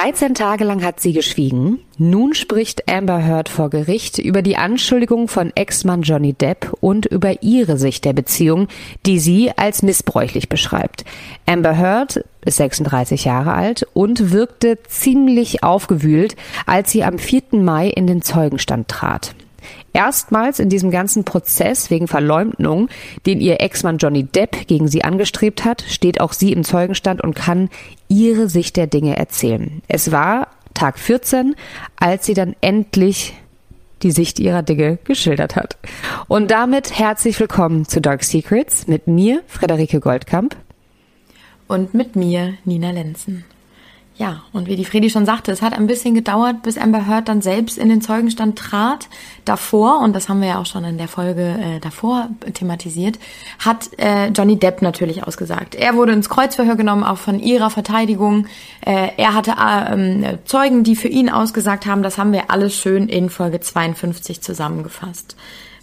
13 Tage lang hat sie geschwiegen. Nun spricht Amber Heard vor Gericht über die Anschuldigung von Ex-Mann Johnny Depp und über ihre Sicht der Beziehung, die sie als missbräuchlich beschreibt. Amber Heard ist 36 Jahre alt und wirkte ziemlich aufgewühlt, als sie am 4. Mai in den Zeugenstand trat. Erstmals in diesem ganzen Prozess wegen Verleumdung, den ihr Ex-Mann Johnny Depp gegen sie angestrebt hat, steht auch sie im Zeugenstand und kann ihre Sicht der Dinge erzählen. Es war Tag 14, als sie dann endlich die Sicht ihrer Dinge geschildert hat. Und damit herzlich willkommen zu Dark Secrets mit mir, Frederike Goldkamp. Und mit mir, Nina Lenzen. Ja, und wie die Fredi schon sagte, es hat ein bisschen gedauert, bis Amber Heard dann selbst in den Zeugenstand trat. Davor, und das haben wir ja auch schon in der Folge äh, davor thematisiert, hat äh, Johnny Depp natürlich ausgesagt. Er wurde ins Kreuzverhör genommen, auch von ihrer Verteidigung. Äh, er hatte äh, Zeugen, die für ihn ausgesagt haben. Das haben wir alles schön in Folge 52 zusammengefasst.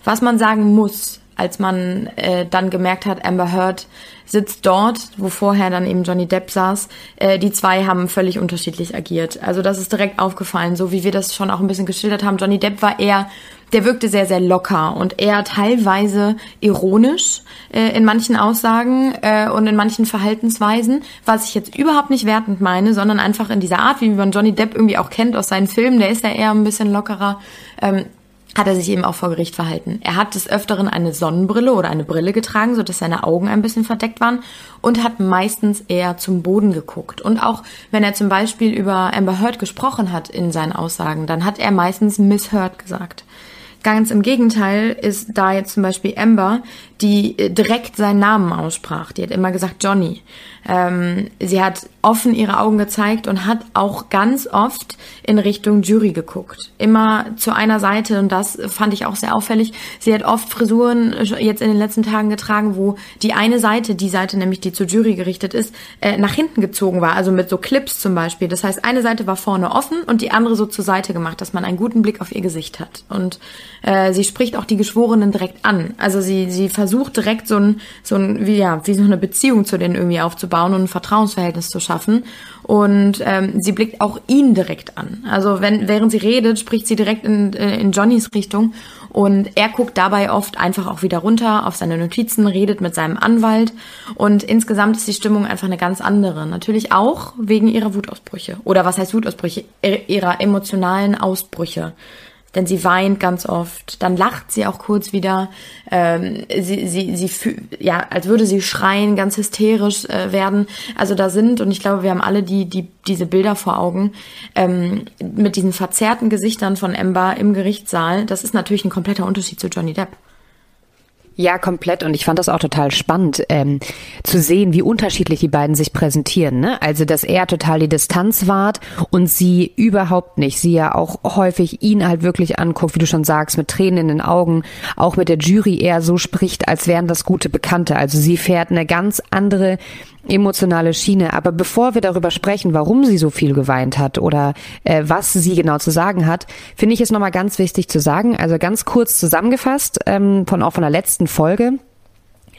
Was man sagen muss, als man äh, dann gemerkt hat, Amber Heard sitzt dort, wo vorher dann eben Johnny Depp saß. Äh, die zwei haben völlig unterschiedlich agiert. Also das ist direkt aufgefallen, so wie wir das schon auch ein bisschen geschildert haben. Johnny Depp war eher, der wirkte sehr, sehr locker und eher teilweise ironisch äh, in manchen Aussagen äh, und in manchen Verhaltensweisen, was ich jetzt überhaupt nicht wertend meine, sondern einfach in dieser Art, wie man Johnny Depp irgendwie auch kennt aus seinen Filmen, der ist ja eher ein bisschen lockerer. Ähm, hat er sich eben auch vor Gericht verhalten. Er hat des Öfteren eine Sonnenbrille oder eine Brille getragen, sodass seine Augen ein bisschen verdeckt waren und hat meistens eher zum Boden geguckt. Und auch wenn er zum Beispiel über Amber Heard gesprochen hat in seinen Aussagen, dann hat er meistens Miss Heard gesagt. Ganz im Gegenteil ist da jetzt zum Beispiel Amber, die direkt seinen Namen aussprach. Die hat immer gesagt Johnny. Ähm, sie hat offen ihre Augen gezeigt und hat auch ganz oft in Richtung Jury geguckt. Immer zu einer Seite und das fand ich auch sehr auffällig. Sie hat oft Frisuren jetzt in den letzten Tagen getragen, wo die eine Seite, die Seite nämlich, die zur Jury gerichtet ist, äh, nach hinten gezogen war. Also mit so Clips zum Beispiel. Das heißt, eine Seite war vorne offen und die andere so zur Seite gemacht, dass man einen guten Blick auf ihr Gesicht hat. Und äh, sie spricht auch die Geschworenen direkt an. Also sie, sie versucht direkt so ein, so ein, wie, ja, wie so eine Beziehung zu denen irgendwie aufzubauen aufzubauen und ein Vertrauensverhältnis zu schaffen. Und ähm, sie blickt auch ihn direkt an. Also wenn während sie redet, spricht sie direkt in, äh, in Johnnys Richtung und er guckt dabei oft einfach auch wieder runter auf seine Notizen, redet mit seinem Anwalt und insgesamt ist die Stimmung einfach eine ganz andere. Natürlich auch wegen ihrer Wutausbrüche. Oder was heißt Wutausbrüche? Ihrer emotionalen Ausbrüche denn sie weint ganz oft. Dann lacht sie auch kurz wieder. Ähm, sie, sie, sie, ja, als würde sie schreien, ganz hysterisch äh, werden. Also da sind, und ich glaube, wir haben alle die, die, diese Bilder vor Augen, ähm, mit diesen verzerrten Gesichtern von Ember im Gerichtssaal. Das ist natürlich ein kompletter Unterschied zu Johnny Depp. Ja, komplett. Und ich fand das auch total spannend, ähm, zu sehen, wie unterschiedlich die beiden sich präsentieren. Ne? Also, dass er total die Distanz wahrt und sie überhaupt nicht. Sie ja auch häufig ihn halt wirklich anguckt, wie du schon sagst, mit Tränen in den Augen, auch mit der Jury eher so spricht, als wären das gute Bekannte. Also sie fährt eine ganz andere emotionale Schiene. Aber bevor wir darüber sprechen, warum sie so viel geweint hat oder äh, was sie genau zu sagen hat, finde ich es nochmal ganz wichtig zu sagen. Also ganz kurz zusammengefasst ähm, von auch von der letzten Folge.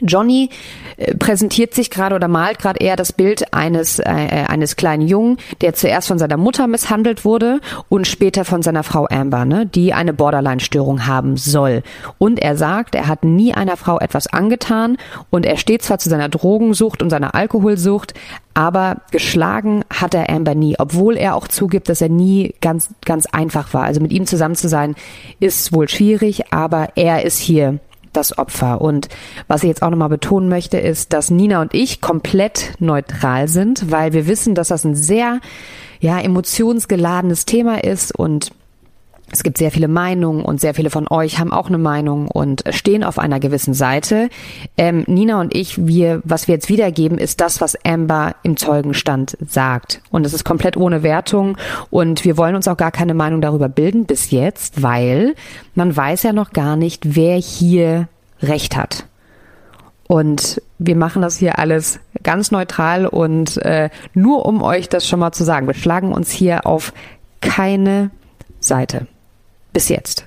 Johnny äh, präsentiert sich gerade oder malt gerade eher das Bild eines äh, eines kleinen Jungen, der zuerst von seiner Mutter misshandelt wurde und später von seiner Frau Amber, ne, die eine Borderline-Störung haben soll. Und er sagt, er hat nie einer Frau etwas angetan und er steht zwar zu seiner Drogensucht und seiner Alkoholsucht, aber geschlagen hat er Amber nie, obwohl er auch zugibt, dass er nie ganz ganz einfach war. Also mit ihm zusammen zu sein ist wohl schwierig, aber er ist hier das Opfer. Und was ich jetzt auch nochmal betonen möchte, ist, dass Nina und ich komplett neutral sind, weil wir wissen, dass das ein sehr, ja, emotionsgeladenes Thema ist und es gibt sehr viele Meinungen und sehr viele von euch haben auch eine Meinung und stehen auf einer gewissen Seite. Ähm, Nina und ich, wir, was wir jetzt wiedergeben, ist das, was Amber im Zeugenstand sagt. Und es ist komplett ohne Wertung und wir wollen uns auch gar keine Meinung darüber bilden bis jetzt, weil man weiß ja noch gar nicht, wer hier Recht hat. Und wir machen das hier alles ganz neutral und äh, nur um euch das schon mal zu sagen, wir schlagen uns hier auf keine Seite. Bis jetzt.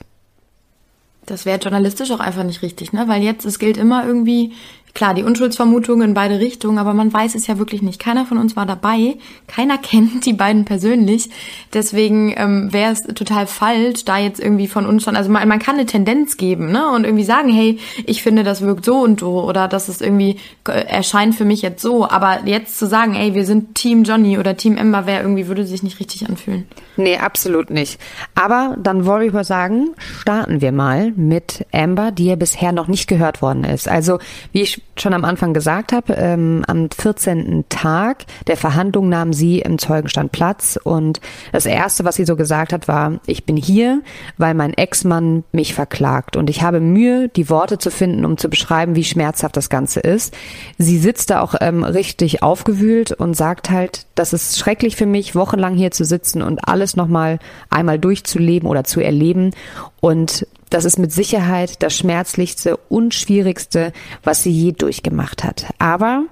Das wäre journalistisch auch einfach nicht richtig, ne? Weil jetzt, es gilt immer irgendwie, klar, die Unschuldsvermutung in beide Richtungen, aber man weiß es ja wirklich nicht. Keiner von uns war dabei, keiner kennt die beiden persönlich. Deswegen ähm, wäre es total falsch, da jetzt irgendwie von uns schon, also man, man kann eine Tendenz geben, ne? Und irgendwie sagen, hey, ich finde, das wirkt so und so oder das ist irgendwie äh, erscheint für mich jetzt so. Aber jetzt zu sagen, ey, wir sind Team Johnny oder Team Ember, wäre irgendwie, würde sich nicht richtig anfühlen. Nee, absolut nicht. Aber dann wollte ich mal sagen, starten wir mal mit Amber, die ja bisher noch nicht gehört worden ist. Also, wie ich schon am Anfang gesagt habe, ähm, am 14. Tag der Verhandlung nahm sie im Zeugenstand Platz und das erste, was sie so gesagt hat, war, ich bin hier, weil mein Ex-Mann mich verklagt und ich habe Mühe, die Worte zu finden, um zu beschreiben, wie schmerzhaft das Ganze ist. Sie sitzt da auch ähm, richtig aufgewühlt und sagt halt, das ist schrecklich für mich, wochenlang hier zu sitzen und alles nochmal einmal durchzuleben oder zu erleben und das ist mit Sicherheit das schmerzlichste und schwierigste, was sie je durchgemacht hat. Aber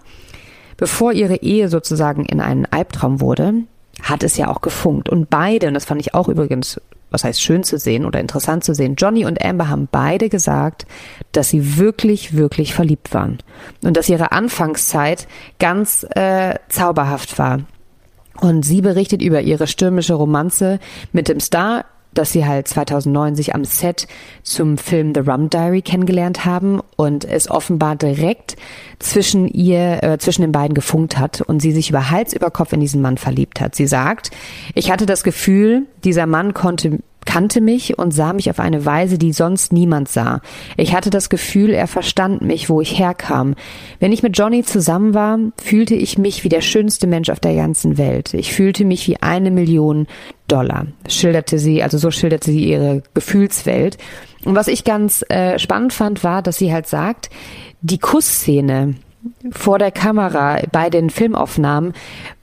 bevor ihre Ehe sozusagen in einen Albtraum wurde, hat es ja auch gefunkt. Und beide, und das fand ich auch übrigens, was heißt schön zu sehen oder interessant zu sehen, Johnny und Amber haben beide gesagt, dass sie wirklich, wirklich verliebt waren. Und dass ihre Anfangszeit ganz äh, zauberhaft war. Und sie berichtet über ihre stürmische Romanze mit dem Star dass sie halt 2009 sich am Set zum Film The Rum Diary kennengelernt haben und es offenbar direkt zwischen ihr, äh, zwischen den beiden gefunkt hat und sie sich über Hals über Kopf in diesen Mann verliebt hat. Sie sagt, ich hatte das Gefühl, dieser Mann konnte kannte mich und sah mich auf eine Weise, die sonst niemand sah. Ich hatte das Gefühl, er verstand mich, wo ich herkam. Wenn ich mit Johnny zusammen war, fühlte ich mich wie der schönste Mensch auf der ganzen Welt. Ich fühlte mich wie eine Million Dollar, schilderte sie, also so schilderte sie ihre Gefühlswelt. Und was ich ganz äh, spannend fand, war, dass sie halt sagt, die Kussszene, vor der Kamera bei den Filmaufnahmen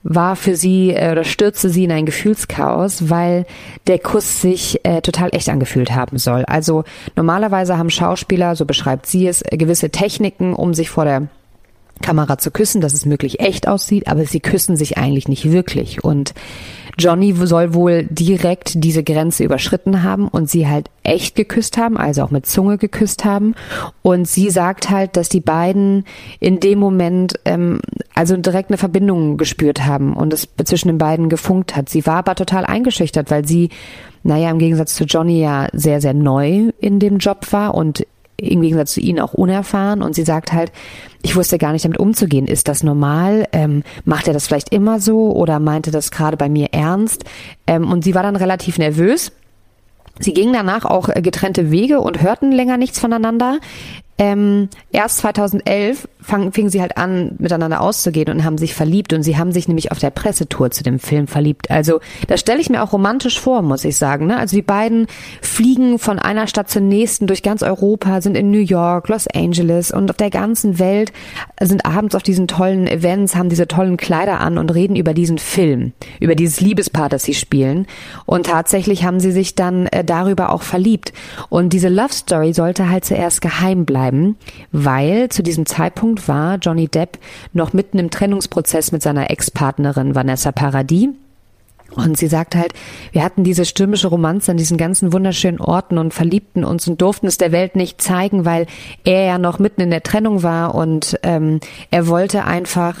war für sie äh, oder stürzte sie in ein Gefühlschaos, weil der Kuss sich äh, total echt angefühlt haben soll. Also normalerweise haben Schauspieler, so beschreibt sie es, gewisse Techniken, um sich vor der Kamera zu küssen, dass es möglich echt aussieht, aber sie küssen sich eigentlich nicht wirklich. Und Johnny soll wohl direkt diese Grenze überschritten haben und sie halt echt geküsst haben, also auch mit Zunge geküsst haben. Und sie sagt halt, dass die beiden in dem Moment ähm, also direkt eine Verbindung gespürt haben und es zwischen den beiden gefunkt hat. Sie war aber total eingeschüchtert, weil sie, naja, im Gegensatz zu Johnny ja sehr, sehr neu in dem Job war und im Gegensatz zu ihnen auch unerfahren und sie sagt halt, ich wusste gar nicht damit umzugehen. Ist das normal? Ähm, macht er das vielleicht immer so oder meinte das gerade bei mir ernst? Ähm, und sie war dann relativ nervös. Sie gingen danach auch äh, getrennte Wege und hörten länger nichts voneinander. Ähm, erst 2011 fang, fingen sie halt an, miteinander auszugehen und haben sich verliebt und sie haben sich nämlich auf der Pressetour zu dem Film verliebt. Also das stelle ich mir auch romantisch vor, muss ich sagen. Ne? Also die beiden fliegen von einer Stadt zur nächsten durch ganz Europa, sind in New York, Los Angeles und auf der ganzen Welt, sind abends auf diesen tollen Events, haben diese tollen Kleider an und reden über diesen Film, über dieses Liebespaar, das sie spielen. Und tatsächlich haben sie sich dann äh, darüber auch verliebt. Und diese Love Story sollte halt zuerst geheim bleiben bleiben, weil zu diesem Zeitpunkt war Johnny Depp noch mitten im Trennungsprozess mit seiner Ex-Partnerin Vanessa Paradis. Und sie sagt halt, wir hatten diese stürmische Romanze an diesen ganzen wunderschönen Orten und verliebten uns und durften es der Welt nicht zeigen, weil er ja noch mitten in der Trennung war und ähm, er wollte einfach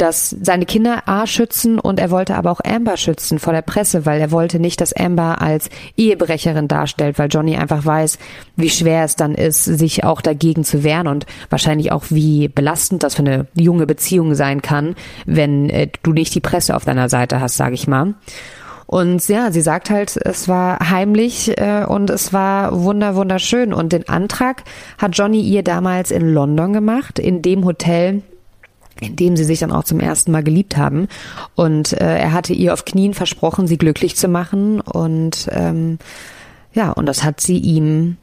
dass seine Kinder A schützen und er wollte aber auch Amber schützen vor der Presse, weil er wollte nicht, dass Amber als Ehebrecherin darstellt, weil Johnny einfach weiß, wie schwer es dann ist, sich auch dagegen zu wehren und wahrscheinlich auch wie belastend das für eine junge Beziehung sein kann, wenn äh, du nicht die Presse auf deiner Seite hast, sage ich mal. Und ja, sie sagt halt, es war heimlich äh, und es war wunder wunderschön. Und den Antrag hat Johnny ihr damals in London gemacht, in dem Hotel, in dem sie sich dann auch zum ersten Mal geliebt haben. Und äh, er hatte ihr auf Knien versprochen, sie glücklich zu machen. Und ähm, ja, und das hat sie ihm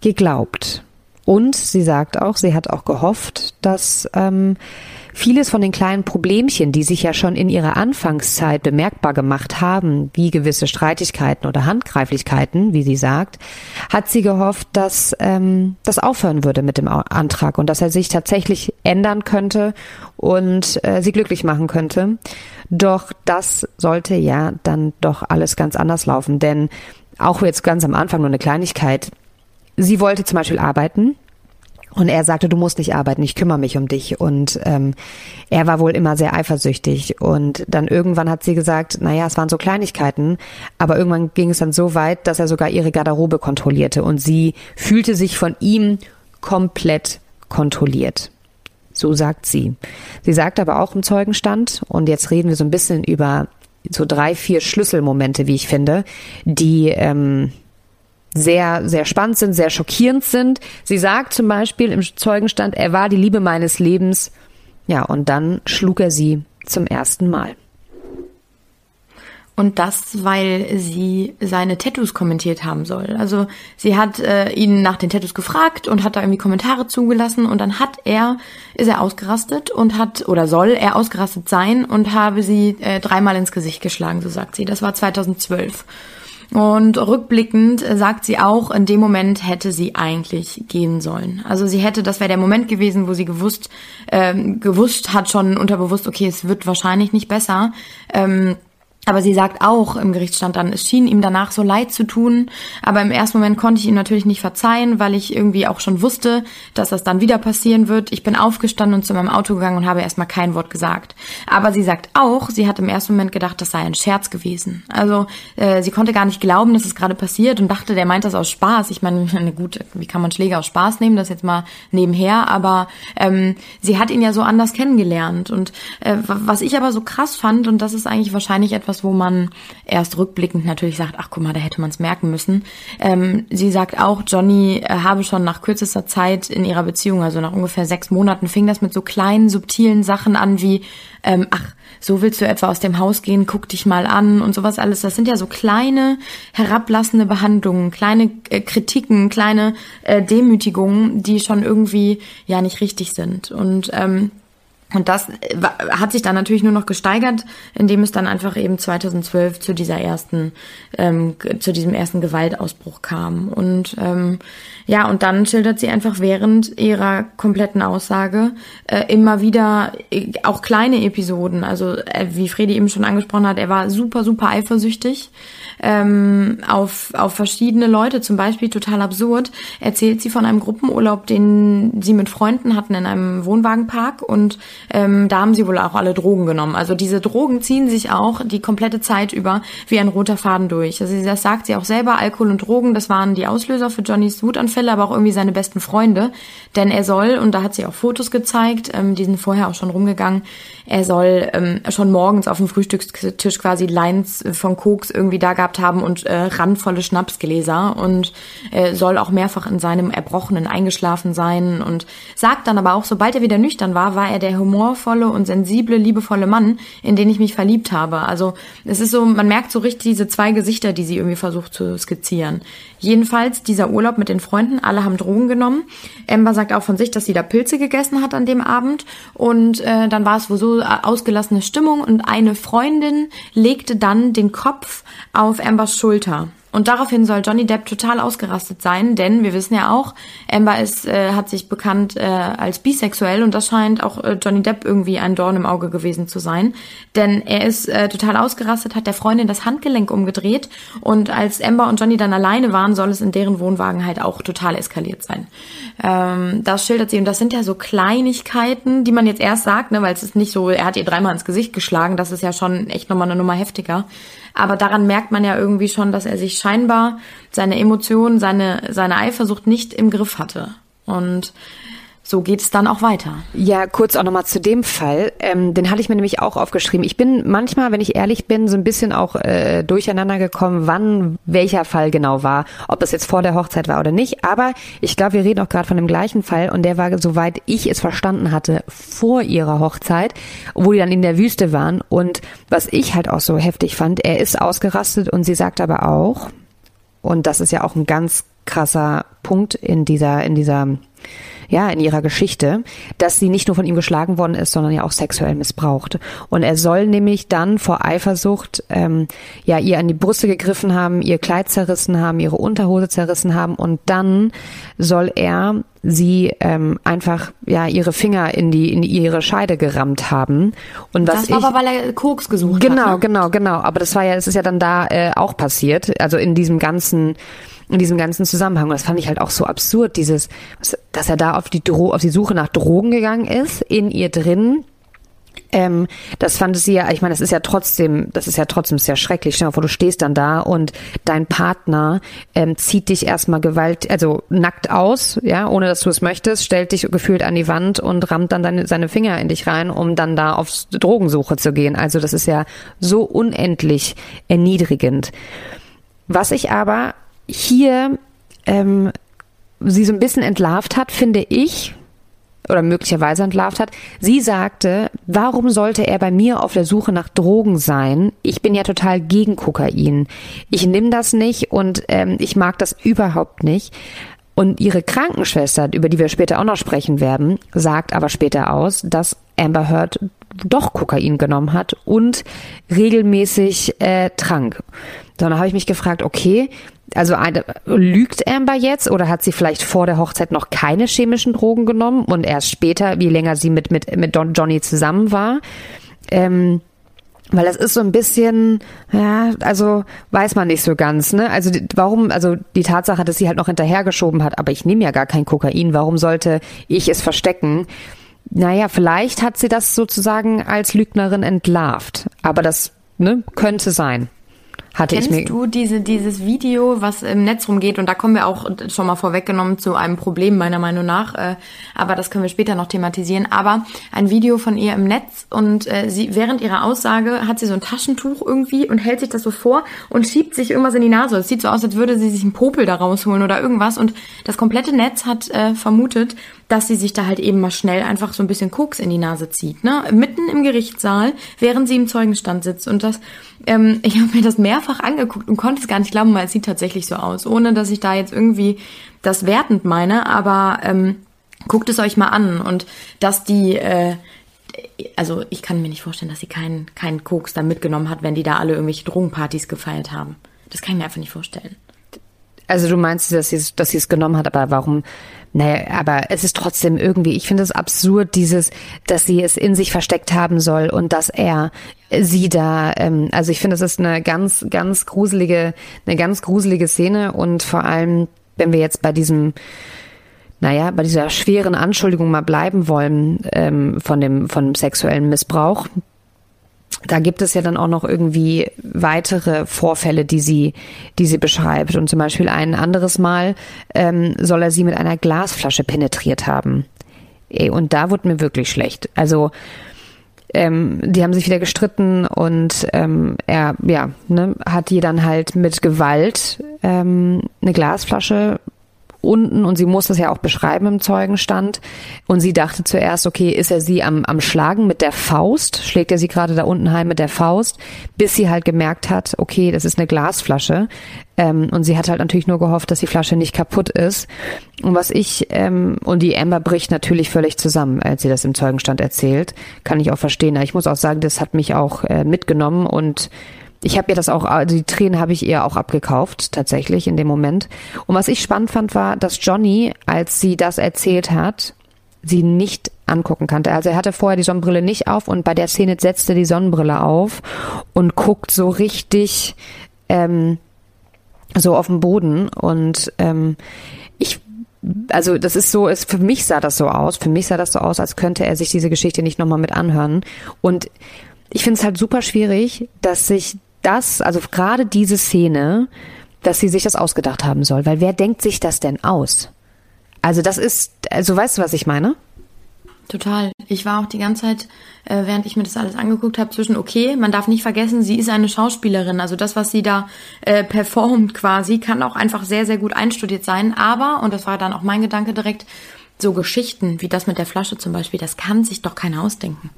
geglaubt. Und sie sagt auch, sie hat auch gehofft, dass ähm, Vieles von den kleinen Problemchen, die sich ja schon in ihrer Anfangszeit bemerkbar gemacht haben, wie gewisse Streitigkeiten oder Handgreiflichkeiten, wie sie sagt, hat sie gehofft, dass ähm, das aufhören würde mit dem Antrag und dass er sich tatsächlich ändern könnte und äh, sie glücklich machen könnte. Doch das sollte ja dann doch alles ganz anders laufen, denn auch jetzt ganz am Anfang nur eine Kleinigkeit. Sie wollte zum Beispiel arbeiten Und er sagte, du musst nicht arbeiten, ich kümmere mich um dich. Und ähm, er war wohl immer sehr eifersüchtig. Und dann irgendwann hat sie gesagt, naja, es waren so Kleinigkeiten, aber irgendwann ging es dann so weit, dass er sogar ihre Garderobe kontrollierte. Und sie fühlte sich von ihm komplett kontrolliert. So sagt sie. Sie sagt aber auch im Zeugenstand, und jetzt reden wir so ein bisschen über so drei, vier Schlüsselmomente, wie ich finde, die ähm, sehr, sehr spannend sind, sehr schockierend sind. Sie sagt zum Beispiel im Zeugenstand, er war die Liebe meines Lebens. Ja, und dann schlug er sie zum ersten Mal. Und das, weil sie seine Tattoos kommentiert haben soll. Also sie hat äh, ihn nach den Tattoos gefragt und hat da irgendwie Kommentare zugelassen und dann hat er, ist er ausgerastet und hat, oder soll er ausgerastet sein und habe sie äh, dreimal ins Gesicht geschlagen, so sagt sie. Das war 2012. Und rückblickend sagt sie auch, in dem Moment hätte sie eigentlich gehen sollen. Also sie hätte, das wäre der Moment gewesen, wo sie gewusst, ähm, gewusst hat schon unterbewusst, okay, es wird wahrscheinlich nicht besser. Ähm, aber sie sagt auch im Gerichtsstand dann, es schien ihm danach so leid zu tun, aber im ersten Moment konnte ich ihm natürlich nicht verzeihen, weil ich irgendwie auch schon wusste, dass das dann wieder passieren wird. Ich bin aufgestanden und zu meinem Auto gegangen und habe erstmal kein Wort gesagt. Aber sie sagt auch, sie hat im ersten Moment gedacht, das sei ein Scherz gewesen. Also äh, sie konnte gar nicht glauben, dass es gerade passiert und dachte, der meint das aus Spaß. Ich meine, gut, wie kann man Schläge aus Spaß nehmen? Das jetzt mal nebenher, aber ähm, sie hat ihn ja so anders kennengelernt. Und äh, was ich aber so krass fand, und das ist eigentlich wahrscheinlich etwas, etwas, wo man erst rückblickend natürlich sagt, ach guck mal, da hätte man es merken müssen. Ähm, sie sagt auch, Johnny äh, habe schon nach kürzester Zeit in ihrer Beziehung, also nach ungefähr sechs Monaten, fing das mit so kleinen, subtilen Sachen an wie, ähm, ach, so willst du etwa aus dem Haus gehen, guck dich mal an und sowas alles. Das sind ja so kleine, herablassende Behandlungen, kleine äh, Kritiken, kleine äh, Demütigungen, die schon irgendwie ja nicht richtig sind. Und ähm, und das äh, hat sich dann natürlich nur noch gesteigert, indem es dann einfach eben 2012 zu dieser ersten, ähm, zu diesem ersten Gewaltausbruch kam. Und ähm, ja, und dann schildert sie einfach während ihrer kompletten Aussage äh, immer wieder äh, auch kleine Episoden. Also äh, wie Fredi eben schon angesprochen hat, er war super, super eifersüchtig ähm, auf, auf verschiedene Leute. Zum Beispiel total absurd erzählt sie von einem Gruppenurlaub, den sie mit Freunden hatten in einem Wohnwagenpark und ähm, da haben sie wohl auch alle Drogen genommen. Also diese Drogen ziehen sich auch die komplette Zeit über wie ein roter Faden durch. Also das sagt sie auch selber, Alkohol und Drogen, das waren die Auslöser für Johnnys Wutanfälle, aber auch irgendwie seine besten Freunde. Denn er soll, und da hat sie auch Fotos gezeigt, ähm, die sind vorher auch schon rumgegangen, er soll ähm, schon morgens auf dem Frühstückstisch quasi Lines von Koks irgendwie da gehabt haben und äh, randvolle Schnapsgläser und äh, soll auch mehrfach in seinem Erbrochenen eingeschlafen sein und sagt dann aber auch, sobald er wieder nüchtern war, war er der humorvolle und sensible, liebevolle Mann, in den ich mich verliebt habe. Also es ist so, man merkt so richtig diese zwei Gesichter, die sie irgendwie versucht zu skizzieren. Jedenfalls dieser Urlaub mit den Freunden, alle haben Drogen genommen. Amber sagt auch von sich, dass sie da Pilze gegessen hat an dem Abend und äh, dann war es wohl so ausgelassene Stimmung und eine Freundin legte dann den Kopf auf Ambers Schulter. Und daraufhin soll Johnny Depp total ausgerastet sein, denn wir wissen ja auch, Amber ist, äh, hat sich bekannt äh, als bisexuell und das scheint auch äh, Johnny Depp irgendwie ein Dorn im Auge gewesen zu sein. Denn er ist äh, total ausgerastet, hat der Freundin das Handgelenk umgedreht und als Amber und Johnny dann alleine waren, soll es in deren Wohnwagen halt auch total eskaliert sein. Ähm, das schildert sie und das sind ja so Kleinigkeiten, die man jetzt erst sagt, ne, weil es ist nicht so, er hat ihr dreimal ins Gesicht geschlagen, das ist ja schon echt nochmal eine Nummer heftiger. Aber daran merkt man ja irgendwie schon, dass er sich scheinbar seine Emotionen, seine, seine Eifersucht nicht im Griff hatte. Und so geht es dann auch weiter. Ja, kurz auch nochmal zu dem Fall. Ähm, den hatte ich mir nämlich auch aufgeschrieben. Ich bin manchmal, wenn ich ehrlich bin, so ein bisschen auch äh, durcheinander gekommen, wann welcher Fall genau war. Ob das jetzt vor der Hochzeit war oder nicht. Aber ich glaube, wir reden auch gerade von dem gleichen Fall und der war, soweit ich es verstanden hatte, vor ihrer Hochzeit, wo die dann in der Wüste waren. Und was ich halt auch so heftig fand, er ist ausgerastet und sie sagt aber auch, und das ist ja auch ein ganz krasser Punkt in dieser, in dieser ja, in ihrer Geschichte, dass sie nicht nur von ihm geschlagen worden ist, sondern ja auch sexuell missbraucht. Und er soll nämlich dann vor Eifersucht ähm, ja ihr an die Brüste gegriffen haben, ihr Kleid zerrissen haben, ihre Unterhose zerrissen haben und dann soll er sie ähm, einfach ja ihre Finger in die in ihre Scheide gerammt haben und was das war ich, aber weil er Koks gesucht genau hat, ne? genau genau aber das war ja es ist ja dann da äh, auch passiert also in diesem ganzen in diesem ganzen Zusammenhang. Und das fand ich halt auch so absurd, dieses, dass er da auf die, Dro auf die Suche nach Drogen gegangen ist, in ihr drin ähm, das fand sie ja, ich meine, das ist ja trotzdem, das ist ja trotzdem sehr schrecklich. Stell dir vor, du stehst dann da und dein Partner ähm, zieht dich erstmal gewalt, also nackt aus, ja, ohne dass du es möchtest, stellt dich gefühlt an die Wand und rammt dann deine, seine Finger in dich rein, um dann da auf Drogensuche zu gehen. Also das ist ja so unendlich erniedrigend. Was ich aber hier ähm, sie so ein bisschen entlarvt hat, finde ich, oder möglicherweise entlarvt hat. Sie sagte, warum sollte er bei mir auf der Suche nach Drogen sein? Ich bin ja total gegen Kokain. Ich nehme das nicht und ähm, ich mag das überhaupt nicht. Und ihre Krankenschwester, über die wir später auch noch sprechen werden, sagt aber später aus, dass Amber Heard doch Kokain genommen hat und regelmäßig äh, trank. So, dann habe ich mich gefragt, okay, also eine, lügt Amber jetzt oder hat sie vielleicht vor der Hochzeit noch keine chemischen Drogen genommen und erst später, wie länger sie mit, mit, mit Don Johnny zusammen war? Ähm, weil das ist so ein bisschen, ja, also weiß man nicht so ganz, ne? Also warum, also die Tatsache, dass sie halt noch hinterhergeschoben hat, aber ich nehme ja gar kein Kokain, warum sollte ich es verstecken? Naja, vielleicht hat sie das sozusagen als Lügnerin entlarvt, aber das ne, könnte sein hatte Kennst ich mir. du diese, dieses Video, was im Netz rumgeht? Und da kommen wir auch schon mal vorweggenommen zu einem Problem meiner Meinung nach. Äh, aber das können wir später noch thematisieren. Aber ein Video von ihr im Netz und äh, sie während ihrer Aussage hat sie so ein Taschentuch irgendwie und hält sich das so vor und schiebt sich irgendwas in die Nase. Es sieht so aus, als würde sie sich einen Popel da rausholen oder irgendwas. Und das komplette Netz hat äh, vermutet, dass sie sich da halt eben mal schnell einfach so ein bisschen Koks in die Nase zieht, ne? Mitten im Gerichtssaal, während sie im Zeugenstand sitzt. Und das, ähm, ich habe mir das mehrfach angeguckt und konnte es gar nicht glauben, weil es sieht tatsächlich so aus, ohne dass ich da jetzt irgendwie das wertend meine, aber ähm, guckt es euch mal an und dass die äh, also ich kann mir nicht vorstellen, dass sie keinen keinen Koks da mitgenommen hat, wenn die da alle irgendwelche Drogenpartys gefeiert haben. Das kann ich mir einfach nicht vorstellen. Also du meinst, dass sie dass sie es genommen hat, aber warum? Naja, aber es ist trotzdem irgendwie, ich finde es absurd, dieses, dass sie es in sich versteckt haben soll und dass er sie da, ähm, also ich finde, es ist eine ganz, ganz gruselige, eine ganz gruselige Szene und vor allem, wenn wir jetzt bei diesem, naja, bei dieser schweren Anschuldigung mal bleiben wollen ähm, von dem von dem sexuellen Missbrauch, da gibt es ja dann auch noch irgendwie weitere Vorfälle, die sie, die sie beschreibt. Und zum Beispiel ein anderes Mal ähm, soll er sie mit einer Glasflasche penetriert haben. Und da wurde mir wirklich schlecht. Also ähm, die haben sich wieder gestritten und ähm, er ja ne, hat ihr dann halt mit Gewalt ähm, eine Glasflasche unten und sie muss das ja auch beschreiben im Zeugenstand. Und sie dachte zuerst, okay, ist er sie am, am Schlagen mit der Faust? Schlägt er sie gerade da unten heim mit der Faust? Bis sie halt gemerkt hat, okay, das ist eine Glasflasche. Ähm, und sie hat halt natürlich nur gehofft, dass die Flasche nicht kaputt ist. Und was ich, ähm, und die Amber bricht natürlich völlig zusammen, als sie das im Zeugenstand erzählt. Kann ich auch verstehen. Ich muss auch sagen, das hat mich auch äh, mitgenommen und ich habe ihr das auch, also die Tränen habe ich ihr auch abgekauft, tatsächlich in dem Moment. Und was ich spannend fand, war, dass Johnny, als sie das erzählt hat, sie nicht angucken kannte. Also er hatte vorher die Sonnenbrille nicht auf und bei der Szene setzte die Sonnenbrille auf und guckt so richtig ähm, so auf den Boden. Und ähm, ich also das ist so, ist, für mich sah das so aus, für mich sah das so aus, als könnte er sich diese Geschichte nicht nochmal mit anhören. Und ich finde es halt super schwierig, dass sich das, also gerade diese Szene, dass sie sich das ausgedacht haben soll. Weil wer denkt sich das denn aus? Also das ist, also weißt du, was ich meine? Total. Ich war auch die ganze Zeit, äh, während ich mir das alles angeguckt habe, zwischen, okay, man darf nicht vergessen, sie ist eine Schauspielerin. Also das, was sie da äh, performt quasi, kann auch einfach sehr, sehr gut einstudiert sein. Aber, und das war dann auch mein Gedanke direkt, so Geschichten wie das mit der Flasche zum Beispiel, das kann sich doch keiner ausdenken.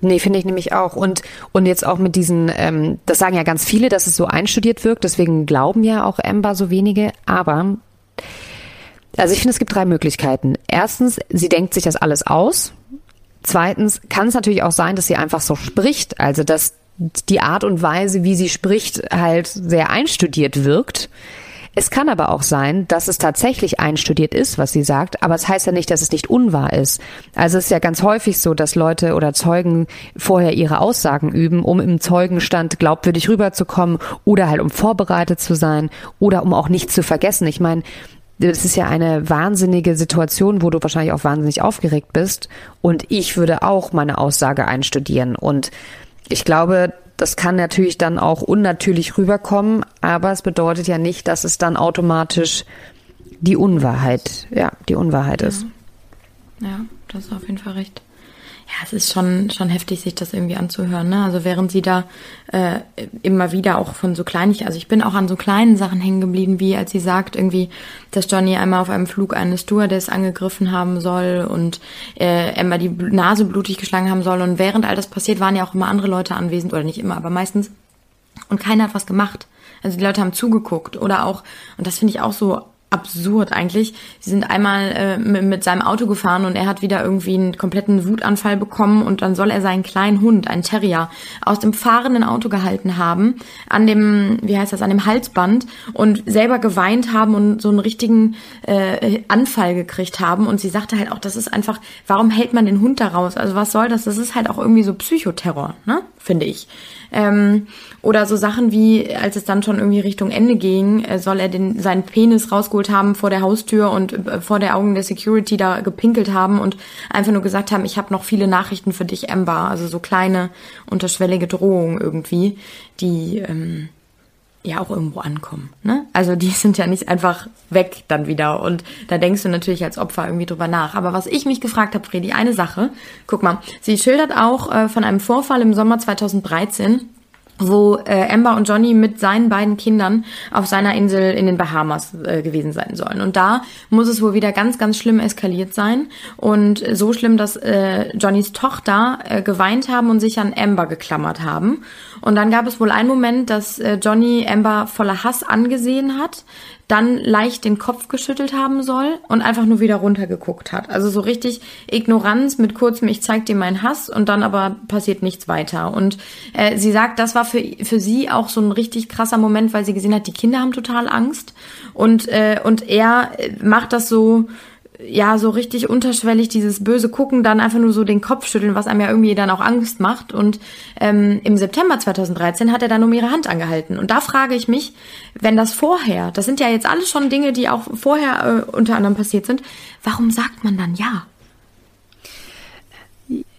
Nee, finde ich nämlich auch. Und, und jetzt auch mit diesen, ähm, das sagen ja ganz viele, dass es so einstudiert wirkt, deswegen glauben ja auch Amber so wenige. Aber, also ich finde, es gibt drei Möglichkeiten. Erstens, sie denkt sich das alles aus. Zweitens kann es natürlich auch sein, dass sie einfach so spricht, also dass die Art und Weise, wie sie spricht, halt sehr einstudiert wirkt. Es kann aber auch sein, dass es tatsächlich einstudiert ist, was sie sagt, aber es heißt ja nicht, dass es nicht unwahr ist. Also es ist ja ganz häufig so, dass Leute oder Zeugen vorher ihre Aussagen üben, um im Zeugenstand glaubwürdig rüberzukommen oder halt um vorbereitet zu sein oder um auch nichts zu vergessen. Ich meine, das ist ja eine wahnsinnige Situation, wo du wahrscheinlich auch wahnsinnig aufgeregt bist. Und ich würde auch meine Aussage einstudieren. Und ich glaube, das kann natürlich dann auch unnatürlich rüberkommen, aber es bedeutet ja nicht, dass es dann automatisch die Unwahrheit, ja, die Unwahrheit ja. ist. Ja, das ist auf jeden Fall recht. Ja, es ist schon, schon heftig, sich das irgendwie anzuhören. Ne? Also während sie da äh, immer wieder auch von so kleinen, also ich bin auch an so kleinen Sachen hängen geblieben, wie als sie sagt irgendwie, dass Johnny einmal auf einem Flug eine Stewardess angegriffen haben soll und äh, Emma die Nase blutig geschlagen haben soll. Und während all das passiert, waren ja auch immer andere Leute anwesend, oder nicht immer, aber meistens. Und keiner hat was gemacht. Also die Leute haben zugeguckt oder auch, und das finde ich auch so absurd eigentlich. Sie sind einmal äh, mit seinem Auto gefahren und er hat wieder irgendwie einen kompletten Wutanfall bekommen und dann soll er seinen kleinen Hund, einen Terrier, aus dem fahrenden Auto gehalten haben, an dem, wie heißt das, an dem Halsband und selber geweint haben und so einen richtigen äh, Anfall gekriegt haben. Und sie sagte halt auch, das ist einfach, warum hält man den Hund da raus? Also was soll das? Das ist halt auch irgendwie so Psychoterror, ne? Finde ich. Ähm, oder so Sachen wie, als es dann schon irgendwie Richtung Ende ging, äh, soll er den, seinen Penis rausgeholt haben vor der Haustür und äh, vor der Augen der Security da gepinkelt haben und einfach nur gesagt haben, ich habe noch viele Nachrichten für dich, Amber. Also so kleine, unterschwellige Drohungen irgendwie, die ähm, ja auch irgendwo ankommen. Ne? Also die sind ja nicht einfach weg dann wieder. Und da denkst du natürlich als Opfer irgendwie drüber nach. Aber was ich mich gefragt habe, Fredi, eine Sache. Guck mal, sie schildert auch äh, von einem Vorfall im Sommer 2013 wo äh, Amber und Johnny mit seinen beiden Kindern auf seiner Insel in den Bahamas äh, gewesen sein sollen. Und da muss es wohl wieder ganz, ganz schlimm eskaliert sein. Und so schlimm, dass äh, Johnnys Tochter äh, geweint haben und sich an Amber geklammert haben. Und dann gab es wohl einen Moment, dass äh, Johnny Amber voller Hass angesehen hat, dann leicht den Kopf geschüttelt haben soll und einfach nur wieder runtergeguckt hat. Also so richtig Ignoranz mit kurzem, ich zeig dir meinen Hass und dann aber passiert nichts weiter. Und äh, sie sagt, das war für, für sie auch so ein richtig krasser Moment, weil sie gesehen hat, die Kinder haben total Angst und, äh, und er macht das so ja, so richtig unterschwellig dieses böse Gucken, dann einfach nur so den Kopf schütteln, was einem ja irgendwie dann auch Angst macht. Und ähm, im September 2013 hat er dann um ihre Hand angehalten. Und da frage ich mich, wenn das vorher, das sind ja jetzt alles schon Dinge, die auch vorher äh, unter anderem passiert sind, warum sagt man dann ja?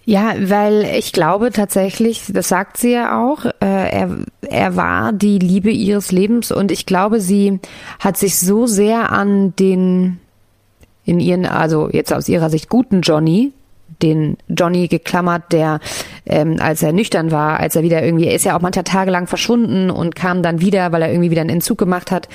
Ja, weil ich glaube tatsächlich, das sagt sie ja auch, äh, er, er war die Liebe ihres Lebens und ich glaube, sie hat sich so sehr an den in ihren, also jetzt aus ihrer Sicht guten Johnny, den Johnny geklammert, der, ähm, als er nüchtern war, als er wieder irgendwie, er ist ja auch mancher Tage lang verschwunden und kam dann wieder, weil er irgendwie wieder einen Entzug gemacht hat.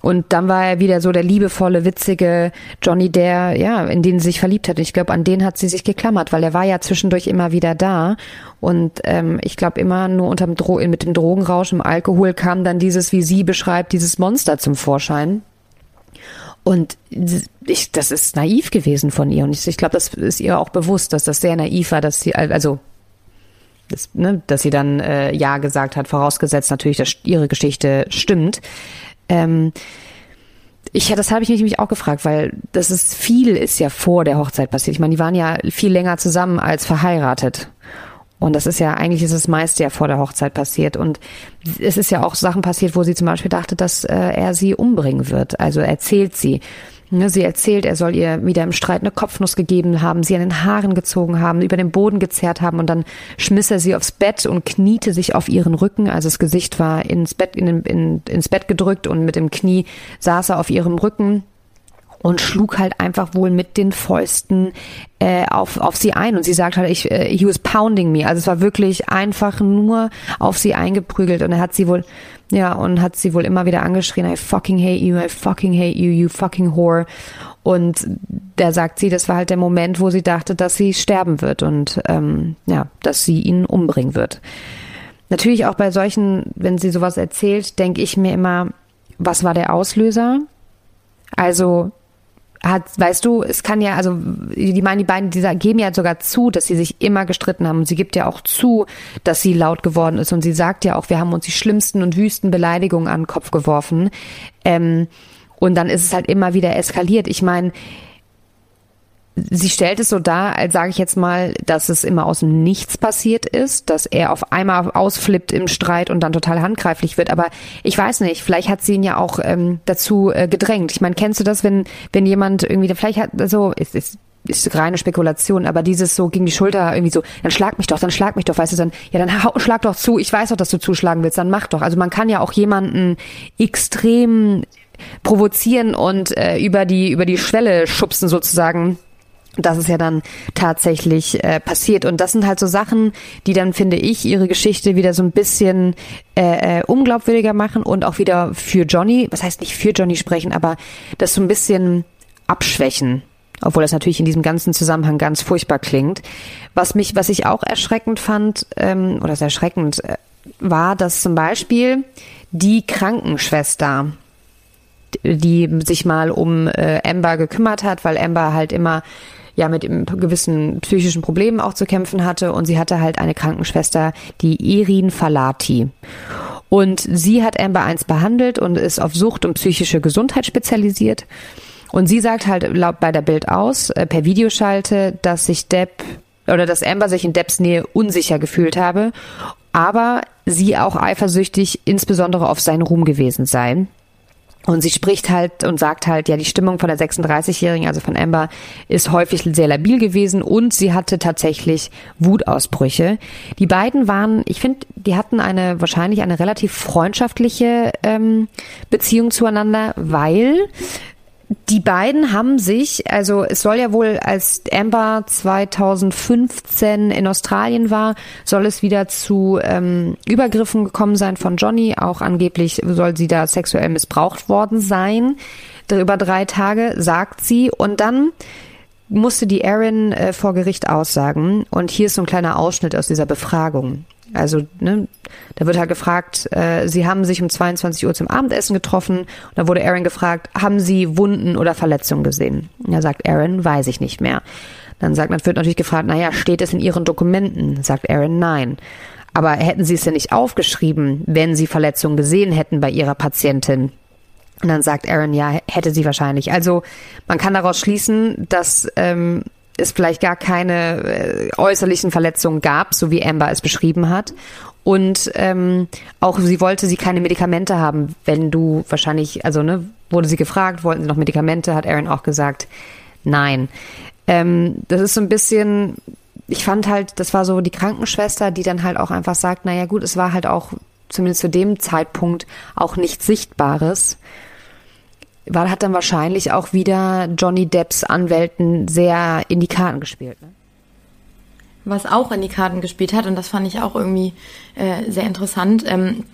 Und dann war er wieder so der liebevolle, witzige Johnny, der, ja, in den sie sich verliebt hat. Und ich glaube, an den hat sie sich geklammert, weil er war ja zwischendurch immer wieder da. Und ähm, ich glaube, immer nur unterm Dro mit dem Drogenrausch, im Alkohol kam dann dieses, wie sie beschreibt, dieses Monster zum Vorschein. Und ich, das ist naiv gewesen von ihr. Und ich, ich glaube, das ist ihr auch bewusst, dass das sehr naiv war, dass sie, also, das, ne, dass sie dann äh, Ja gesagt hat, vorausgesetzt natürlich, dass ihre Geschichte stimmt. Ähm, ich, das habe ich mich nämlich auch gefragt, weil das ist viel ist ja vor der Hochzeit passiert. Ich meine, die waren ja viel länger zusammen als verheiratet. Und das ist ja, eigentlich ist das meiste ja vor der Hochzeit passiert. Und es ist ja auch Sachen passiert, wo sie zum Beispiel dachte, dass äh, er sie umbringen wird. Also erzählt sie. Ne, sie erzählt, er soll ihr wieder im Streit eine Kopfnuss gegeben haben, sie an den Haaren gezogen haben, über den Boden gezerrt haben und dann schmiss er sie aufs Bett und kniete sich auf ihren Rücken. Also das Gesicht war ins Bett, in, in, ins Bett gedrückt und mit dem Knie saß er auf ihrem Rücken und schlug halt einfach wohl mit den Fäusten äh, auf, auf sie ein. Und sie sagt halt, ich, äh, he was pounding me. Also es war wirklich einfach nur auf sie eingeprügelt. Und er hat sie wohl, ja, und hat sie wohl immer wieder angeschrien, I fucking hate you, I fucking hate you, you fucking whore. Und da sagt sie, das war halt der Moment, wo sie dachte, dass sie sterben wird und ähm, ja, dass sie ihn umbringen wird. Natürlich auch bei solchen, wenn sie sowas erzählt, denke ich mir immer, was war der Auslöser? Also hat, weißt du, es kann ja, also die meinen, die beiden, die geben ja sogar zu, dass sie sich immer gestritten haben. Und sie gibt ja auch zu, dass sie laut geworden ist. Und sie sagt ja auch, wir haben uns die schlimmsten und wüsten Beleidigungen an den Kopf geworfen. Ähm, und dann ist es halt immer wieder eskaliert. Ich meine, sie stellt es so dar, als sage ich jetzt mal, dass es immer aus dem Nichts passiert ist, dass er auf einmal ausflippt im Streit und dann total handgreiflich wird. Aber ich weiß nicht, vielleicht hat sie ihn ja auch ähm, dazu äh, gedrängt. Ich meine, kennst du das, wenn wenn jemand irgendwie, vielleicht hat so ist, ist ist reine Spekulation, aber dieses so gegen die Schulter irgendwie so, dann schlag mich doch, dann schlag mich doch, weißt du, dann, ja, dann hau, schlag doch zu, ich weiß doch, dass du zuschlagen willst, dann mach doch. Also man kann ja auch jemanden extrem provozieren und äh, über die über die Schwelle schubsen sozusagen das ist ja dann tatsächlich äh, passiert. Und das sind halt so Sachen, die dann, finde ich, ihre Geschichte wieder so ein bisschen äh, äh, unglaubwürdiger machen und auch wieder für Johnny, was heißt nicht für Johnny sprechen, aber das so ein bisschen abschwächen. Obwohl das natürlich in diesem ganzen Zusammenhang ganz furchtbar klingt. Was mich, was ich auch erschreckend fand, ähm, oder sehr erschreckend, äh, war, dass zum Beispiel die Krankenschwester, die sich mal um äh, Amber gekümmert hat, weil Amber halt immer ja mit gewissen psychischen Problemen auch zu kämpfen hatte und sie hatte halt eine Krankenschwester, die Irin Falati. Und sie hat Amber 1 behandelt und ist auf Sucht und psychische Gesundheit spezialisiert. Und sie sagt halt laut bei der Bild aus, äh, per Videoschalte, dass sich Depp oder dass Amber sich in Depps Nähe unsicher gefühlt habe, aber sie auch eifersüchtig insbesondere auf seinen Ruhm gewesen sei. Und sie spricht halt und sagt halt, ja, die Stimmung von der 36-Jährigen, also von Amber, ist häufig sehr labil gewesen und sie hatte tatsächlich Wutausbrüche. Die beiden waren, ich finde, die hatten eine wahrscheinlich eine relativ freundschaftliche ähm, Beziehung zueinander, weil die beiden haben sich, also es soll ja wohl, als Amber 2015 in Australien war, soll es wieder zu ähm, Übergriffen gekommen sein von Johnny. Auch angeblich soll sie da sexuell missbraucht worden sein. Über drei Tage, sagt sie. Und dann musste die Erin äh, vor Gericht aussagen. Und hier ist so ein kleiner Ausschnitt aus dieser Befragung. Also, ne, da wird halt gefragt, äh, sie haben sich um 22 Uhr zum Abendessen getroffen. Und da wurde Aaron gefragt, haben sie Wunden oder Verletzungen gesehen? Und da sagt Aaron, weiß ich nicht mehr. Dann sagt, man wird natürlich gefragt, naja, steht es in ihren Dokumenten? Sagt Aaron, nein. Aber hätten sie es denn nicht aufgeschrieben, wenn sie Verletzungen gesehen hätten bei ihrer Patientin? Und dann sagt Aaron, ja, hätte sie wahrscheinlich. Also man kann daraus schließen, dass ähm, es vielleicht gar keine äh, äußerlichen Verletzungen gab, so wie Amber es beschrieben hat. Und ähm, auch sie wollte sie keine Medikamente haben, wenn du wahrscheinlich, also ne, wurde sie gefragt, wollten sie noch Medikamente, hat Aaron auch gesagt, nein. Ähm, das ist so ein bisschen, ich fand halt, das war so die Krankenschwester, die dann halt auch einfach sagt, naja gut, es war halt auch zumindest zu dem Zeitpunkt auch nichts Sichtbares weil hat dann wahrscheinlich auch wieder Johnny Depps Anwälten sehr in die Karten gespielt. Ne? Was auch in die Karten gespielt hat, und das fand ich auch irgendwie äh, sehr interessant, ähm,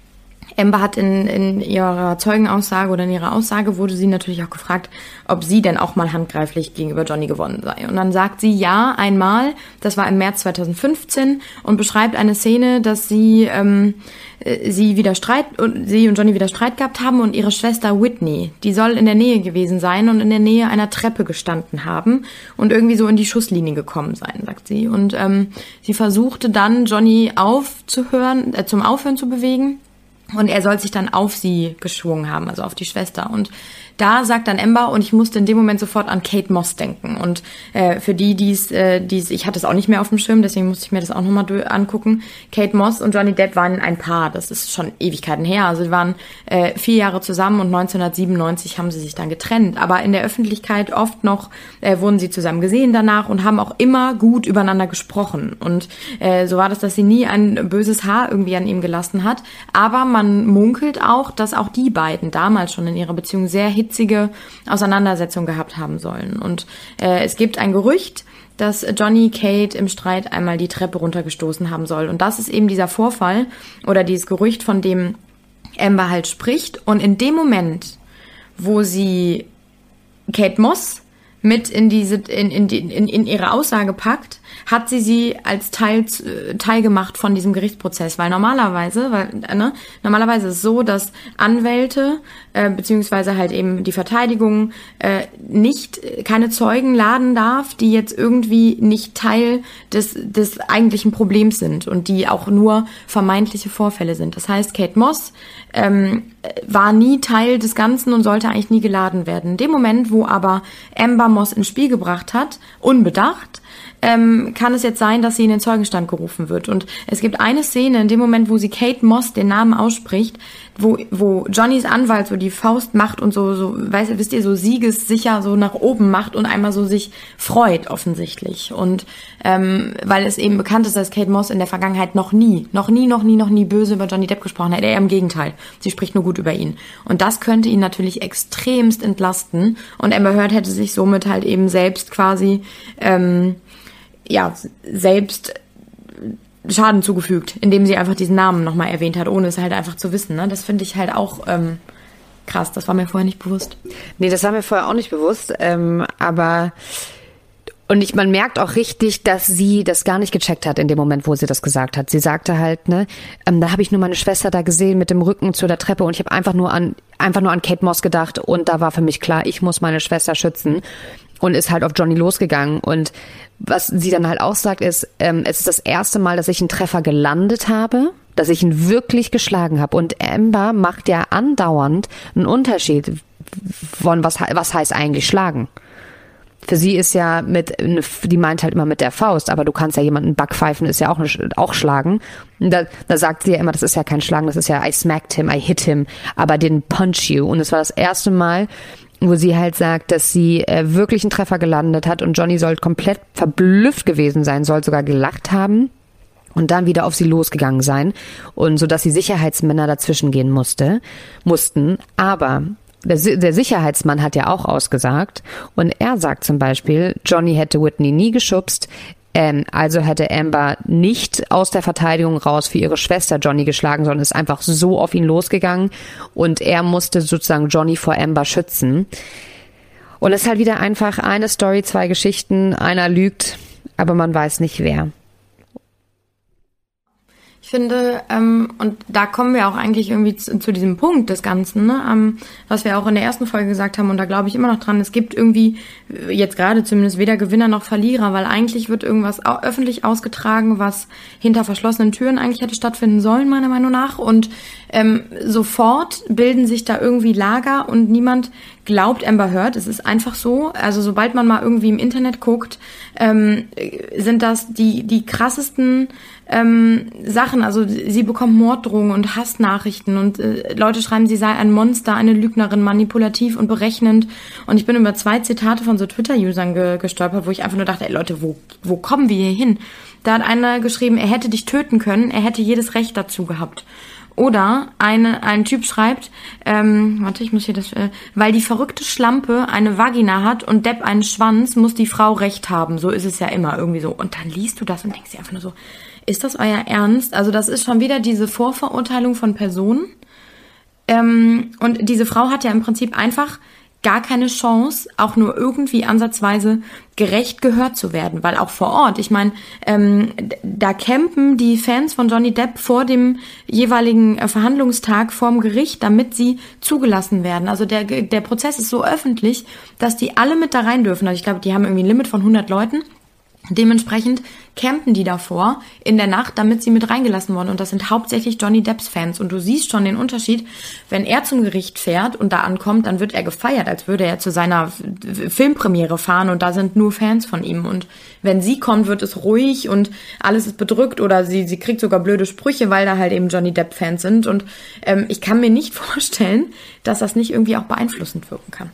Amber hat in, in ihrer Zeugenaussage oder in ihrer Aussage wurde sie natürlich auch gefragt, ob sie denn auch mal handgreiflich gegenüber Johnny gewonnen sei. Und dann sagt sie ja einmal, das war im März 2015 und beschreibt eine Szene, dass sie ähm, äh, sie wieder Streit und sie und Johnny wieder Streit gehabt haben und ihre Schwester Whitney, die soll in der Nähe gewesen sein und in der Nähe einer Treppe gestanden haben und irgendwie so in die Schusslinie gekommen sein, sagt sie. Und ähm, sie versuchte dann Johnny aufzuhören, äh, zum Aufhören zu bewegen und er soll sich dann auf sie geschwungen haben, also auf die Schwester. Und da sagt dann Ember und ich musste in dem Moment sofort an Kate Moss denken. Und äh, für die, die es, äh, die's, ich hatte es auch nicht mehr auf dem Schirm, deswegen musste ich mir das auch nochmal angucken. Kate Moss und Johnny Depp waren ein Paar, das ist schon Ewigkeiten her. Also sie waren äh, vier Jahre zusammen und 1997 haben sie sich dann getrennt. Aber in der Öffentlichkeit oft noch äh, wurden sie zusammen gesehen danach und haben auch immer gut übereinander gesprochen. Und äh, so war das, dass sie nie ein böses Haar irgendwie an ihm gelassen hat. Aber man munkelt auch, dass auch die beiden damals schon in ihrer Beziehung sehr hitzige Auseinandersetzung gehabt haben sollen. Und äh, es gibt ein Gerücht, dass Johnny Kate im Streit einmal die Treppe runtergestoßen haben soll. Und das ist eben dieser Vorfall oder dieses Gerücht, von dem Amber halt spricht. Und in dem Moment, wo sie Kate Moss mit in diese in, in, in, in ihre Aussage packt, hat sie sie als Teil, Teil gemacht von diesem Gerichtsprozess. Weil normalerweise, weil, ne, normalerweise ist es so, dass Anwälte, äh, beziehungsweise halt eben die Verteidigung, äh, nicht, keine Zeugen laden darf, die jetzt irgendwie nicht Teil des, des eigentlichen Problems sind und die auch nur vermeintliche Vorfälle sind. Das heißt, Kate Moss ähm, war nie Teil des Ganzen und sollte eigentlich nie geladen werden. In dem Moment, wo aber Amber Moss ins Spiel gebracht hat, unbedacht, ähm, kann es jetzt sein, dass sie in den Zeugenstand gerufen wird. Und es gibt eine Szene in dem Moment, wo sie Kate Moss den Namen ausspricht, wo, wo Johnnys Anwalt so die Faust macht und so, so, weißt, wisst ihr, so siegessicher so nach oben macht und einmal so sich freut offensichtlich. Und ähm, weil es eben bekannt ist, dass Kate Moss in der Vergangenheit noch nie, noch nie, noch nie, noch nie böse über Johnny Depp gesprochen hat. Eher im Gegenteil. Sie spricht nur gut über ihn. Und das könnte ihn natürlich extremst entlasten. Und Amber Heard hätte sich somit halt eben selbst quasi ähm, ja, selbst Schaden zugefügt, indem sie einfach diesen Namen nochmal erwähnt hat, ohne es halt einfach zu wissen. Ne? Das finde ich halt auch ähm, krass. Das war mir vorher nicht bewusst. Nee, das war mir vorher auch nicht bewusst. Ähm, aber und ich, man merkt auch richtig, dass sie das gar nicht gecheckt hat in dem Moment, wo sie das gesagt hat. Sie sagte halt, ne, ähm, da habe ich nur meine Schwester da gesehen mit dem Rücken zu der Treppe und ich habe einfach nur an einfach nur an Kate Moss gedacht und da war für mich klar, ich muss meine Schwester schützen und ist halt auf Johnny losgegangen. Und was sie dann halt auch sagt, ist, ähm, es ist das erste Mal, dass ich einen Treffer gelandet habe, dass ich ihn wirklich geschlagen habe. Und Amber macht ja andauernd einen Unterschied von was, was heißt eigentlich schlagen. Für sie ist ja mit, die meint halt immer mit der Faust, aber du kannst ja jemanden backpfeifen, ist ja auch, auch schlagen. Da, da sagt sie ja immer, das ist ja kein Schlagen, das ist ja I smacked him, I hit him, aber didn't punch you. Und es war das erste Mal, wo sie halt sagt, dass sie äh, wirklich einen Treffer gelandet hat und Johnny soll komplett verblüfft gewesen sein, soll sogar gelacht haben und dann wieder auf sie losgegangen sein und so dass die Sicherheitsmänner dazwischen gehen musste, mussten, aber der, der Sicherheitsmann hat ja auch ausgesagt und er sagt zum Beispiel, Johnny hätte Whitney nie geschubst, ähm, also hätte Amber nicht aus der Verteidigung raus für ihre Schwester Johnny geschlagen, sondern ist einfach so auf ihn losgegangen und er musste sozusagen Johnny vor Amber schützen. Und es ist halt wieder einfach eine Story, zwei Geschichten, einer lügt, aber man weiß nicht wer. Finde, ähm, und da kommen wir auch eigentlich irgendwie zu, zu diesem Punkt des Ganzen, ne? ähm, was wir auch in der ersten Folge gesagt haben, und da glaube ich immer noch dran, es gibt irgendwie jetzt gerade zumindest weder Gewinner noch Verlierer, weil eigentlich wird irgendwas öffentlich ausgetragen, was hinter verschlossenen Türen eigentlich hätte stattfinden sollen, meiner Meinung nach. Und ähm, sofort bilden sich da irgendwie Lager und niemand glaubt Amber Heard. Es ist einfach so. Also sobald man mal irgendwie im Internet guckt, ähm, sind das die, die krassesten ähm, Sachen. Also sie bekommt Morddrohungen und Hassnachrichten und äh, Leute schreiben, sie sei ein Monster, eine Lügnerin, manipulativ und berechnend. Und ich bin über zwei Zitate von so Twitter-Usern ge gestolpert, wo ich einfach nur dachte, ey Leute, wo, wo kommen wir hier hin? Da hat einer geschrieben, er hätte dich töten können, er hätte jedes Recht dazu gehabt. Oder eine, ein Typ schreibt, ähm, warte, ich muss hier das, äh, weil die verrückte Schlampe eine Vagina hat und Depp einen Schwanz, muss die Frau recht haben. So ist es ja immer irgendwie so. Und dann liest du das und denkst dir einfach nur so, ist das euer Ernst? Also das ist schon wieder diese Vorverurteilung von Personen. Ähm, und diese Frau hat ja im Prinzip einfach gar keine Chance, auch nur irgendwie ansatzweise gerecht gehört zu werden, weil auch vor Ort, ich meine, ähm, da campen die Fans von Johnny Depp vor dem jeweiligen äh, Verhandlungstag vorm Gericht, damit sie zugelassen werden. Also der, der Prozess ist so öffentlich, dass die alle mit da rein dürfen. Also ich glaube, die haben irgendwie ein Limit von 100 Leuten. Dementsprechend campen die davor in der Nacht, damit sie mit reingelassen wurden. Und das sind hauptsächlich Johnny Depps Fans. Und du siehst schon den Unterschied, wenn er zum Gericht fährt und da ankommt, dann wird er gefeiert, als würde er zu seiner Filmpremiere fahren und da sind nur Fans von ihm. Und wenn sie kommt, wird es ruhig und alles ist bedrückt oder sie, sie kriegt sogar blöde Sprüche, weil da halt eben Johnny Depp Fans sind. Und ähm, ich kann mir nicht vorstellen, dass das nicht irgendwie auch beeinflussend wirken kann.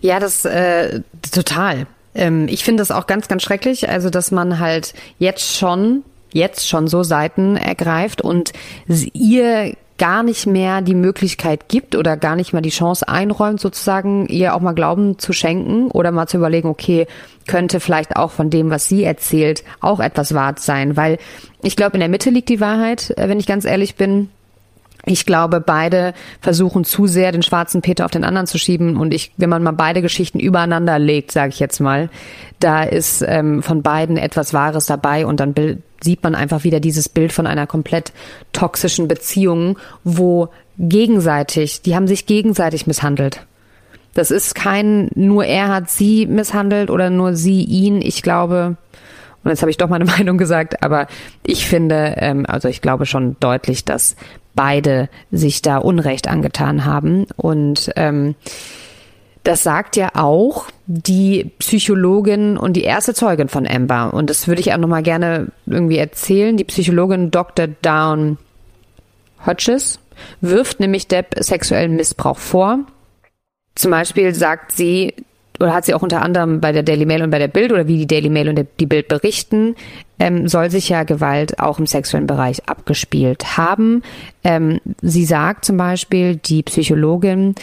Ja, das äh, total. Ähm, ich finde das auch ganz, ganz schrecklich, also dass man halt jetzt schon, jetzt schon so Seiten ergreift und ihr gar nicht mehr die Möglichkeit gibt oder gar nicht mehr die Chance einräumt, sozusagen ihr auch mal Glauben zu schenken oder mal zu überlegen, okay, könnte vielleicht auch von dem, was sie erzählt, auch etwas wahr sein, weil ich glaube, in der Mitte liegt die Wahrheit, äh, wenn ich ganz ehrlich bin ich glaube, beide versuchen zu sehr, den schwarzen Peter auf den anderen zu schieben. Und ich, wenn man mal beide Geschichten übereinander legt, sage ich jetzt mal, da ist ähm, von beiden etwas Wahres dabei und dann sieht man einfach wieder dieses Bild von einer komplett toxischen Beziehung, wo gegenseitig, die haben sich gegenseitig misshandelt. Das ist kein, nur er hat sie misshandelt oder nur sie ihn. Ich glaube, und jetzt habe ich doch meine Meinung gesagt, aber ich finde, ähm, also ich glaube schon deutlich, dass beide sich da Unrecht angetan haben. Und ähm, das sagt ja auch die Psychologin und die erste Zeugin von Amber. Und das würde ich auch nochmal gerne irgendwie erzählen. Die Psychologin Dr. Down Hodges wirft nämlich Depp sexuellen Missbrauch vor. Zum Beispiel sagt sie, oder hat sie auch unter anderem bei der Daily Mail und bei der Bild oder wie die Daily Mail und die Bild berichten, ähm, soll sich ja Gewalt auch im sexuellen Bereich abgespielt haben. Ähm, sie sagt zum Beispiel, die Psychologin,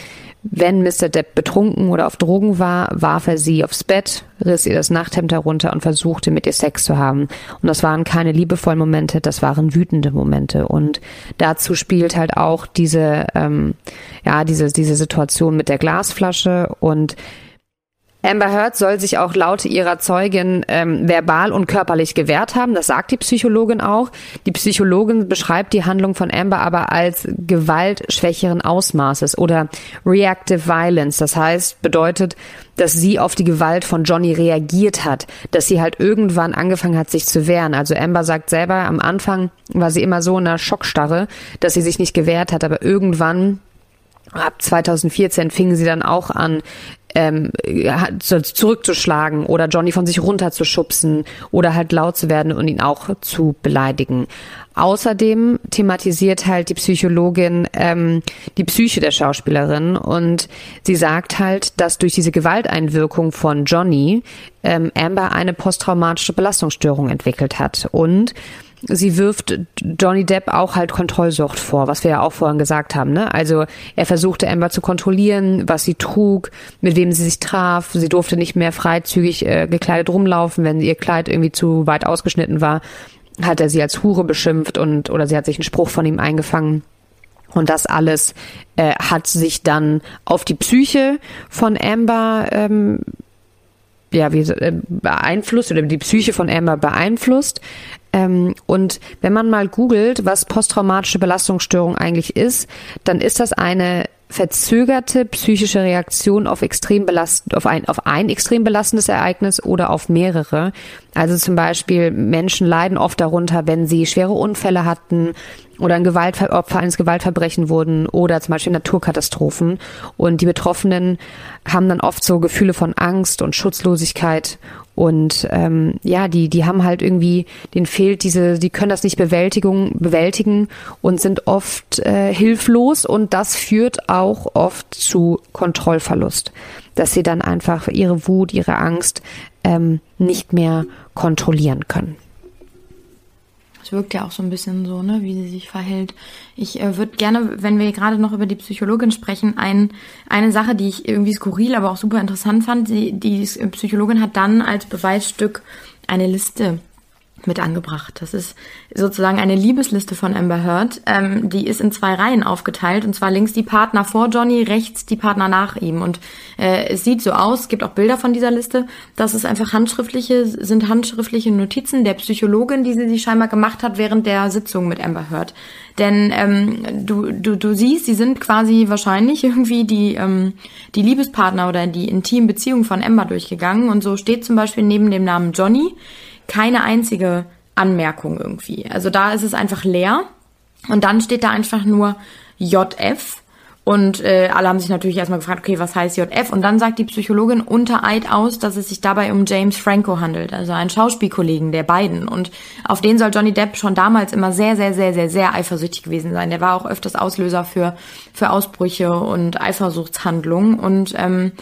wenn Mr. Depp betrunken oder auf Drogen war, warf er sie aufs Bett, riss ihr das Nachthemd herunter und versuchte mit ihr Sex zu haben. Und das waren keine liebevollen Momente, das waren wütende Momente. Und dazu spielt halt auch diese, ähm, ja, diese, diese Situation mit der Glasflasche und Amber Heard soll sich auch laut ihrer Zeugin ähm, verbal und körperlich gewehrt haben. Das sagt die Psychologin auch. Die Psychologin beschreibt die Handlung von Amber aber als gewaltschwächeren Ausmaßes oder reactive violence. Das heißt, bedeutet, dass sie auf die Gewalt von Johnny reagiert hat, dass sie halt irgendwann angefangen hat, sich zu wehren. Also Amber sagt selber, am Anfang war sie immer so in einer Schockstarre, dass sie sich nicht gewehrt hat, aber irgendwann ab 2014 fingen sie dann auch an, ähm, zurückzuschlagen oder Johnny von sich runterzuschubsen oder halt laut zu werden und ihn auch zu beleidigen. Außerdem thematisiert halt die Psychologin ähm, die Psyche der Schauspielerin und sie sagt halt, dass durch diese Gewalteinwirkung von Johnny ähm, Amber eine posttraumatische Belastungsstörung entwickelt hat und sie wirft Johnny Depp auch halt Kontrollsucht vor, was wir ja auch vorhin gesagt haben. Ne? Also er versuchte Amber zu kontrollieren, was sie trug, mit wem sie sich traf. Sie durfte nicht mehr freizügig äh, gekleidet rumlaufen, wenn ihr Kleid irgendwie zu weit ausgeschnitten war. Hat er sie als Hure beschimpft und oder sie hat sich einen Spruch von ihm eingefangen. Und das alles äh, hat sich dann auf die Psyche von Amber ähm, ja, wie, äh, beeinflusst oder die Psyche von Amber beeinflusst. Ähm, und wenn man mal googelt, was posttraumatische Belastungsstörung eigentlich ist, dann ist das eine verzögerte psychische Reaktion auf extrem belast auf ein auf ein extrem belastendes Ereignis oder auf mehrere. Also zum Beispiel Menschen leiden oft darunter, wenn sie schwere Unfälle hatten oder ein Gewaltver Opfer eines Gewaltverbrechen wurden oder zum Beispiel Naturkatastrophen. Und die Betroffenen haben dann oft so Gefühle von Angst und Schutzlosigkeit und ähm, ja, die, die haben halt irgendwie, denen fehlt diese, die können das nicht Bewältigung, bewältigen und sind oft äh, hilflos und das führt auch oft zu Kontrollverlust, dass sie dann einfach ihre Wut, ihre Angst ähm, nicht mehr kontrollieren können. Es wirkt ja auch so ein bisschen so, ne, wie sie sich verhält. Ich äh, würde gerne, wenn wir gerade noch über die Psychologin sprechen, ein, eine Sache, die ich irgendwie skurril, aber auch super interessant fand. Die, die Psychologin hat dann als Beweisstück eine Liste mit angebracht. Das ist sozusagen eine Liebesliste von Amber Heard. Ähm, die ist in zwei Reihen aufgeteilt und zwar links die Partner vor Johnny, rechts die Partner nach ihm. Und äh, es sieht so aus, es gibt auch Bilder von dieser Liste, dass es einfach handschriftliche, sind handschriftliche Notizen der Psychologin, die sie sich scheinbar gemacht hat während der Sitzung mit Amber Heard. Denn ähm, du, du, du siehst, sie sind quasi wahrscheinlich irgendwie die, ähm, die Liebespartner oder die intimen Beziehungen von Amber durchgegangen. Und so steht zum Beispiel neben dem Namen Johnny keine einzige Anmerkung irgendwie. Also da ist es einfach leer. Und dann steht da einfach nur JF. Und äh, alle haben sich natürlich erstmal gefragt, okay, was heißt JF? Und dann sagt die Psychologin unter Eid aus, dass es sich dabei um James Franco handelt, also einen Schauspielkollegen der beiden. Und auf den soll Johnny Depp schon damals immer sehr, sehr, sehr, sehr, sehr eifersüchtig gewesen sein. Der war auch öfters Auslöser für, für Ausbrüche und Eifersuchtshandlungen. Und ähm,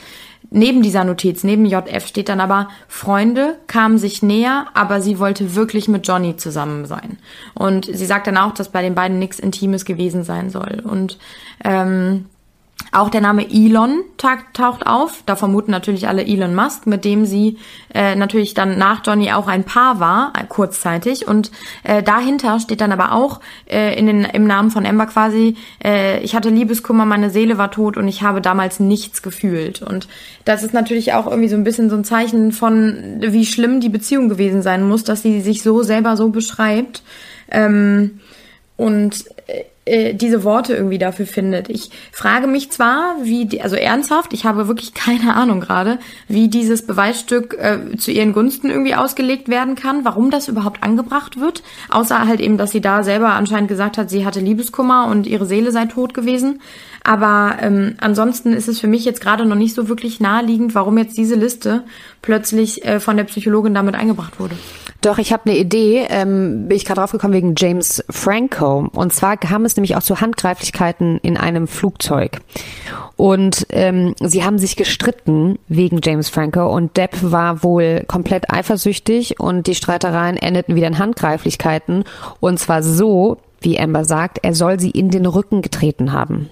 Neben dieser Notiz, neben JF steht dann aber, Freunde kamen sich näher, aber sie wollte wirklich mit Johnny zusammen sein. Und sie sagt dann auch, dass bei den beiden nichts Intimes gewesen sein soll. Und ähm, Auch der Name Elon taucht auf. Da vermuten natürlich alle Elon Musk, mit dem sie äh, natürlich dann nach Johnny auch ein Paar war, äh, kurzzeitig. Und äh, dahinter steht dann aber auch äh, in den, im Namen von Amber quasi, äh, ich hatte Liebeskummer, meine Seele war tot und ich habe damals nichts gefühlt. Und das ist natürlich auch irgendwie so ein bisschen so ein Zeichen von, wie schlimm die Beziehung gewesen sein muss, dass sie sich so selber so beschreibt. Ähm, und äh, diese Worte irgendwie dafür findet. Ich frage mich zwar, wie, die, also ernsthaft, ich habe wirklich keine Ahnung gerade, wie dieses Beweisstück äh, zu ihren Gunsten irgendwie ausgelegt werden kann, warum das überhaupt angebracht wird, außer halt eben, dass sie da selber anscheinend gesagt hat, sie hatte Liebeskummer und ihre Seele sei tot gewesen. Aber ähm, ansonsten ist es für mich jetzt gerade noch nicht so wirklich naheliegend, warum jetzt diese Liste plötzlich äh, von der Psychologin damit eingebracht wurde. Doch, ich habe eine Idee, ähm, bin ich gerade draufgekommen wegen James Franco. Und zwar kam es nämlich auch zu Handgreiflichkeiten in einem Flugzeug. Und ähm, sie haben sich gestritten wegen James Franco und Depp war wohl komplett eifersüchtig und die Streitereien endeten wieder in Handgreiflichkeiten. Und zwar so, wie Amber sagt, er soll sie in den Rücken getreten haben.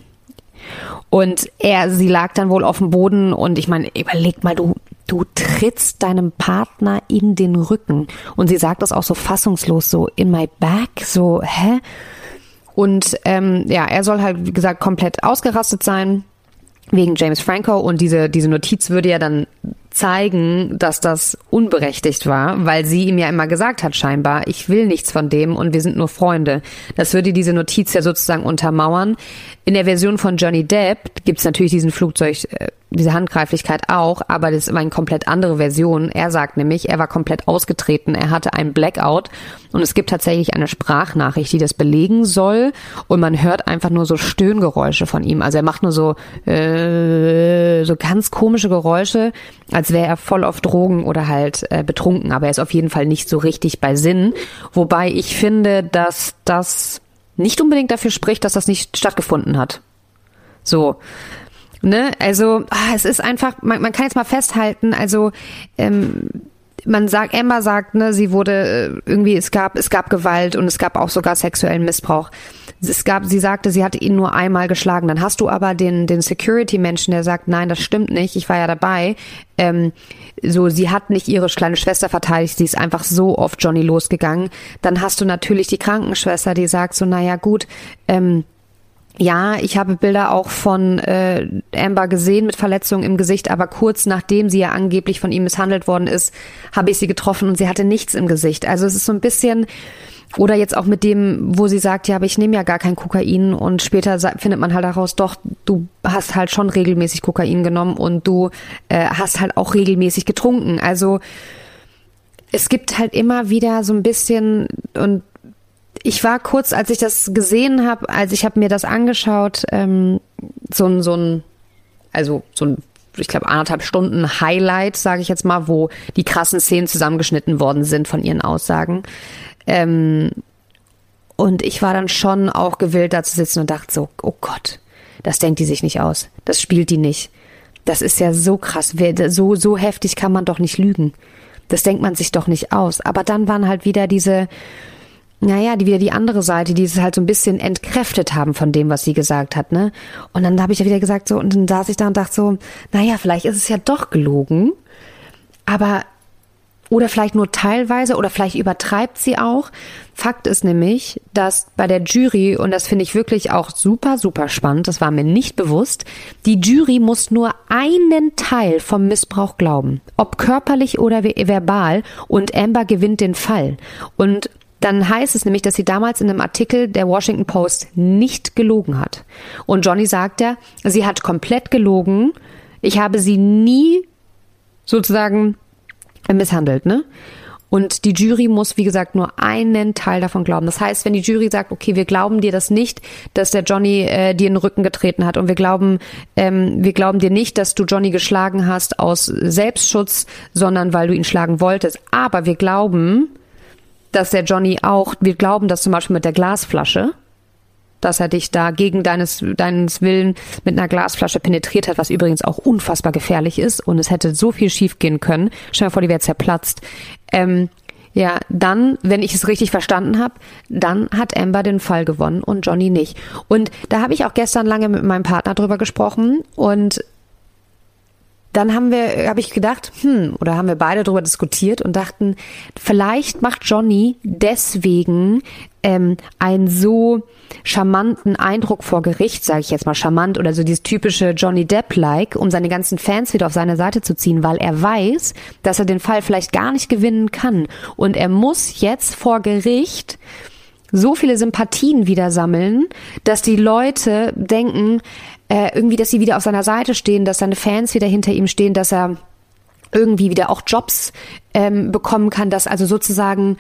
Und er, sie lag dann wohl auf dem Boden und ich meine, überleg mal, du, du trittst deinem Partner in den Rücken. Und sie sagt das auch so fassungslos, so in my back, so, hä? Und ähm, ja, er soll halt, wie gesagt, komplett ausgerastet sein wegen James Franco und diese, diese Notiz würde ja dann zeigen, dass das unberechtigt war, weil sie ihm ja immer gesagt hat, scheinbar, ich will nichts von dem und wir sind nur Freunde. Das würde diese Notiz ja sozusagen untermauern. In der Version von Johnny Depp gibt's natürlich diesen Flugzeug, äh, diese Handgreiflichkeit auch, aber das ist eine komplett andere Version. Er sagt nämlich, er war komplett ausgetreten, er hatte einen Blackout und es gibt tatsächlich eine Sprachnachricht, die das belegen soll und man hört einfach nur so Stöhngeräusche von ihm. Also er macht nur so äh, so ganz komische Geräusche, als wäre er voll auf Drogen oder halt äh, betrunken, aber er ist auf jeden Fall nicht so richtig bei Sinn. Wobei ich finde, dass das nicht unbedingt dafür spricht, dass das nicht stattgefunden hat. So. Ne, also ah, es ist einfach, man, man kann jetzt mal festhalten, also ähm, man sagt, Emma sagt, ne, sie wurde äh, irgendwie, es gab, es gab Gewalt und es gab auch sogar sexuellen Missbrauch es gab, sie sagte, sie hatte ihn nur einmal geschlagen. Dann hast du aber den, den Security-Menschen, der sagt, nein, das stimmt nicht, ich war ja dabei. Ähm, so, sie hat nicht ihre kleine Schwester verteidigt, sie ist einfach so auf Johnny losgegangen. Dann hast du natürlich die Krankenschwester, die sagt so, naja, gut, ähm, ja, ich habe Bilder auch von äh, Amber gesehen mit Verletzungen im Gesicht, aber kurz nachdem sie ja angeblich von ihm misshandelt worden ist, habe ich sie getroffen und sie hatte nichts im Gesicht. Also es ist so ein bisschen, oder jetzt auch mit dem, wo sie sagt, ja, aber ich nehme ja gar kein Kokain und später findet man halt daraus, doch, du hast halt schon regelmäßig Kokain genommen und du äh, hast halt auch regelmäßig getrunken. Also es gibt halt immer wieder so ein bisschen und ich war kurz, als ich das gesehen habe, als ich habe mir das angeschaut, ähm, so ein, so ein, also so ein ich glaube, anderthalb Stunden Highlight, sage ich jetzt mal, wo die krassen Szenen zusammengeschnitten worden sind von ihren Aussagen. Ähm, und ich war dann schon auch gewillt, da zu sitzen und dachte so, oh Gott, das denkt die sich nicht aus. Das spielt die nicht. Das ist ja so krass. So, so heftig kann man doch nicht lügen. Das denkt man sich doch nicht aus. Aber dann waren halt wieder diese, naja, die wieder die andere Seite, die es halt so ein bisschen entkräftet haben von dem, was sie gesagt hat, ne? Und dann habe ich ja wieder gesagt so, und dann saß ich da und dachte so, naja, vielleicht ist es ja doch gelogen. Aber oder vielleicht nur teilweise oder vielleicht übertreibt sie auch. Fakt ist nämlich, dass bei der Jury, und das finde ich wirklich auch super, super spannend, das war mir nicht bewusst, die Jury muss nur einen Teil vom Missbrauch glauben, ob körperlich oder verbal, und Amber gewinnt den Fall. Und dann heißt es nämlich, dass sie damals in einem Artikel der Washington Post nicht gelogen hat. Und Johnny sagt ja, sie hat komplett gelogen. Ich habe sie nie sozusagen misshandelt, ne? Und die Jury muss, wie gesagt, nur einen Teil davon glauben. Das heißt, wenn die Jury sagt, okay, wir glauben dir das nicht, dass der Johnny äh, dir in den Rücken getreten hat und wir glauben, ähm, wir glauben dir nicht, dass du Johnny geschlagen hast aus Selbstschutz, sondern weil du ihn schlagen wolltest. Aber wir glauben, dass der Johnny auch, wir glauben, dass zum Beispiel mit der Glasflasche, dass er dich da gegen deines, deines Willen mit einer Glasflasche penetriert hat, was übrigens auch unfassbar gefährlich ist und es hätte so viel schief gehen können. Stell dir vor, die wäre zerplatzt. Ähm, Ja, dann, wenn ich es richtig verstanden habe, dann hat Amber den Fall gewonnen und Johnny nicht. Und da habe ich auch gestern lange mit meinem Partner drüber gesprochen und dann haben wir, habe ich gedacht, hm, oder haben wir beide darüber diskutiert und dachten, vielleicht macht Johnny deswegen ähm, einen so charmanten Eindruck vor Gericht, sage ich jetzt mal charmant oder so dieses typische Johnny Depp-like, um seine ganzen Fans wieder auf seine Seite zu ziehen, weil er weiß, dass er den Fall vielleicht gar nicht gewinnen kann. Und er muss jetzt vor Gericht so viele Sympathien wieder sammeln, dass die Leute denken, äh, irgendwie, dass sie wieder auf seiner Seite stehen, dass seine Fans wieder hinter ihm stehen, dass er irgendwie wieder auch Jobs ähm, bekommen kann, dass also sozusagen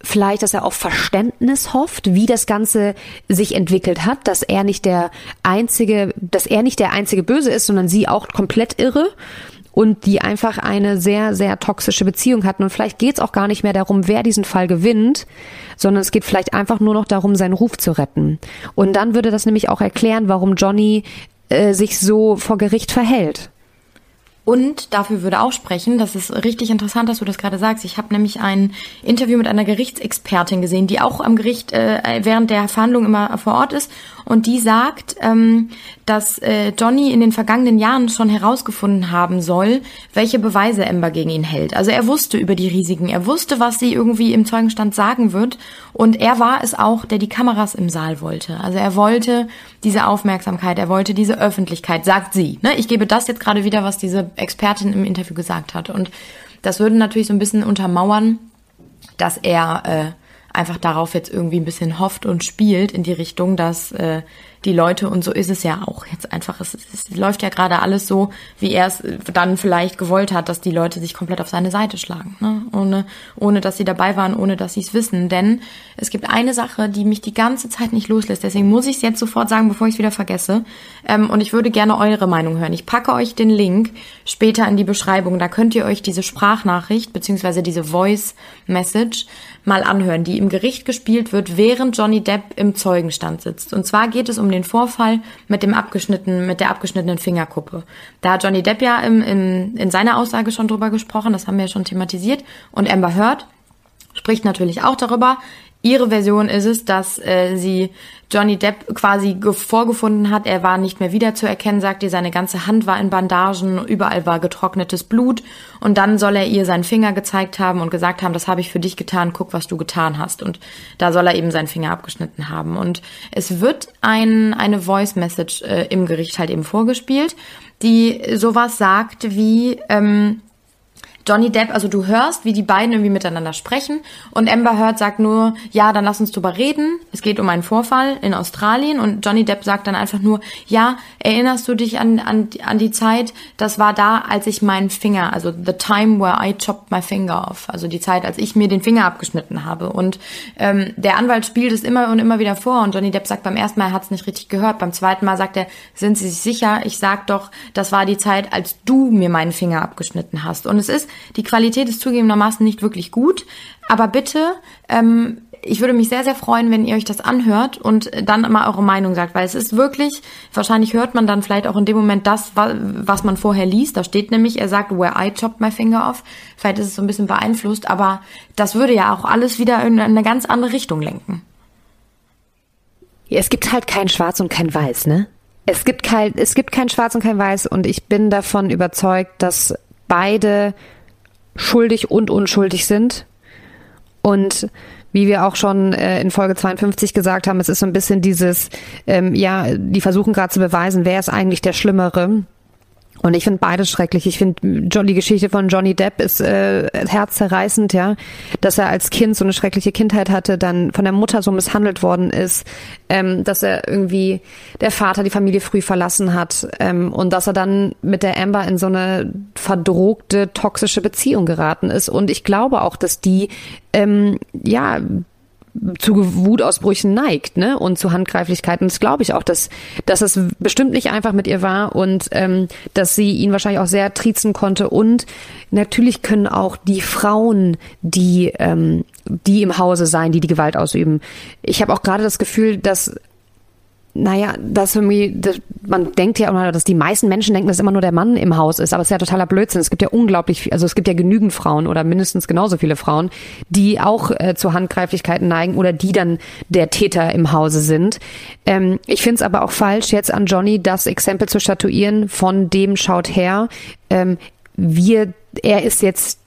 vielleicht, dass er auf Verständnis hofft, wie das Ganze sich entwickelt hat, dass er nicht der einzige, dass er nicht der einzige Böse ist, sondern sie auch komplett irre und die einfach eine sehr, sehr toxische Beziehung hatten. Und vielleicht geht es auch gar nicht mehr darum, wer diesen Fall gewinnt, sondern es geht vielleicht einfach nur noch darum, seinen Ruf zu retten. Und dann würde das nämlich auch erklären, warum Johnny äh, sich so vor Gericht verhält. Und dafür würde auch sprechen, das ist richtig interessant, dass du das gerade sagst. Ich habe nämlich ein Interview mit einer Gerichtsexpertin gesehen, die auch am Gericht äh, während der Verhandlung immer vor Ort ist. Und die sagt, ähm, dass äh, Johnny in den vergangenen Jahren schon herausgefunden haben soll, welche Beweise Amber gegen ihn hält. Also er wusste über die Risiken, er wusste, was sie irgendwie im Zeugenstand sagen wird. Und er war es auch, der die Kameras im Saal wollte. Also er wollte diese Aufmerksamkeit, er wollte diese Öffentlichkeit, sagt sie. Ne? Ich gebe das jetzt gerade wieder, was diese Expertin im Interview gesagt hat. Und das würde natürlich so ein bisschen untermauern, dass er äh, einfach darauf jetzt irgendwie ein bisschen hofft und spielt in die Richtung, dass äh, die Leute, und so ist es ja auch jetzt einfach, es, es läuft ja gerade alles so, wie er es dann vielleicht gewollt hat, dass die Leute sich komplett auf seine Seite schlagen, ne? ohne, ohne dass sie dabei waren, ohne dass sie es wissen. Denn es gibt eine Sache, die mich die ganze Zeit nicht loslässt, deswegen muss ich es jetzt sofort sagen, bevor ich es wieder vergesse. Ähm, und ich würde gerne eure Meinung hören. Ich packe euch den Link später in die Beschreibung, da könnt ihr euch diese Sprachnachricht beziehungsweise diese Voice Message mal anhören, die im Gericht gespielt wird, während Johnny Depp im Zeugenstand sitzt. Und zwar geht es um den Vorfall mit dem abgeschnittenen, mit der abgeschnittenen Fingerkuppe. Da hat Johnny Depp ja im, im, in seiner Aussage schon drüber gesprochen, das haben wir ja schon thematisiert. Und Amber Heard spricht natürlich auch darüber. Ihre Version ist es, dass äh, sie Johnny Depp quasi vorgefunden hat. Er war nicht mehr wiederzuerkennen, sagt ihr. Seine ganze Hand war in Bandagen, überall war getrocknetes Blut. Und dann soll er ihr seinen Finger gezeigt haben und gesagt haben, das habe ich für dich getan, guck, was du getan hast. Und da soll er eben seinen Finger abgeschnitten haben. Und es wird ein, eine Voice Message äh, im Gericht halt eben vorgespielt, die sowas sagt wie, ähm, Johnny Depp, also du hörst, wie die beiden irgendwie miteinander sprechen und Amber Heard sagt nur, ja, dann lass uns drüber reden. Es geht um einen Vorfall in Australien und Johnny Depp sagt dann einfach nur, ja, erinnerst du dich an, an, an die Zeit, das war da, als ich meinen Finger, also the time where I chopped my finger off, also die Zeit, als ich mir den Finger abgeschnitten habe. Und ähm, der Anwalt spielt es immer und immer wieder vor und Johnny Depp sagt beim ersten Mal, er hat es nicht richtig gehört. Beim zweiten Mal sagt er, sind Sie sich sicher? Ich sag doch, das war die Zeit, als du mir meinen Finger abgeschnitten hast. Und es ist die Qualität ist zugegebenermaßen nicht wirklich gut, aber bitte, ähm, ich würde mich sehr, sehr freuen, wenn ihr euch das anhört und dann mal eure Meinung sagt, weil es ist wirklich, wahrscheinlich hört man dann vielleicht auch in dem Moment das, was man vorher liest. Da steht nämlich, er sagt, where I chopped my finger off. Vielleicht ist es so ein bisschen beeinflusst, aber das würde ja auch alles wieder in eine ganz andere Richtung lenken. Ja, es gibt halt kein Schwarz und kein Weiß, ne? Es gibt kein, es gibt kein Schwarz und kein Weiß und ich bin davon überzeugt, dass beide schuldig und unschuldig sind. Und wie wir auch schon äh, in Folge 52 gesagt haben, es ist so ein bisschen dieses, ähm, ja, die versuchen gerade zu beweisen, wer ist eigentlich der Schlimmere. Und ich finde beides schrecklich. Ich finde die Geschichte von Johnny Depp ist äh, herzzerreißend, ja, dass er als Kind so eine schreckliche Kindheit hatte, dann von der Mutter so misshandelt worden ist, ähm, dass er irgendwie der Vater die Familie früh verlassen hat ähm, und dass er dann mit der Amber in so eine verdrogte toxische Beziehung geraten ist. Und ich glaube auch, dass die ähm, ja zu Wutausbrüchen neigt, ne? Und zu Handgreiflichkeiten. Das glaube ich auch, dass, dass es bestimmt nicht einfach mit ihr war und ähm, dass sie ihn wahrscheinlich auch sehr triezen konnte. Und natürlich können auch die Frauen, die, ähm, die im Hause sein, die die Gewalt ausüben. Ich habe auch gerade das Gefühl, dass naja, dass irgendwie, das, man denkt ja immer, dass die meisten Menschen denken, dass immer nur der Mann im Haus ist, aber es ist ja totaler Blödsinn. Es gibt ja unglaublich, also es gibt ja genügend Frauen oder mindestens genauso viele Frauen, die auch äh, zu Handgreiflichkeiten neigen oder die dann der Täter im Hause sind. Ähm, ich finde es aber auch falsch, jetzt an Johnny das Exempel zu statuieren, von dem schaut her, ähm, wir, er ist jetzt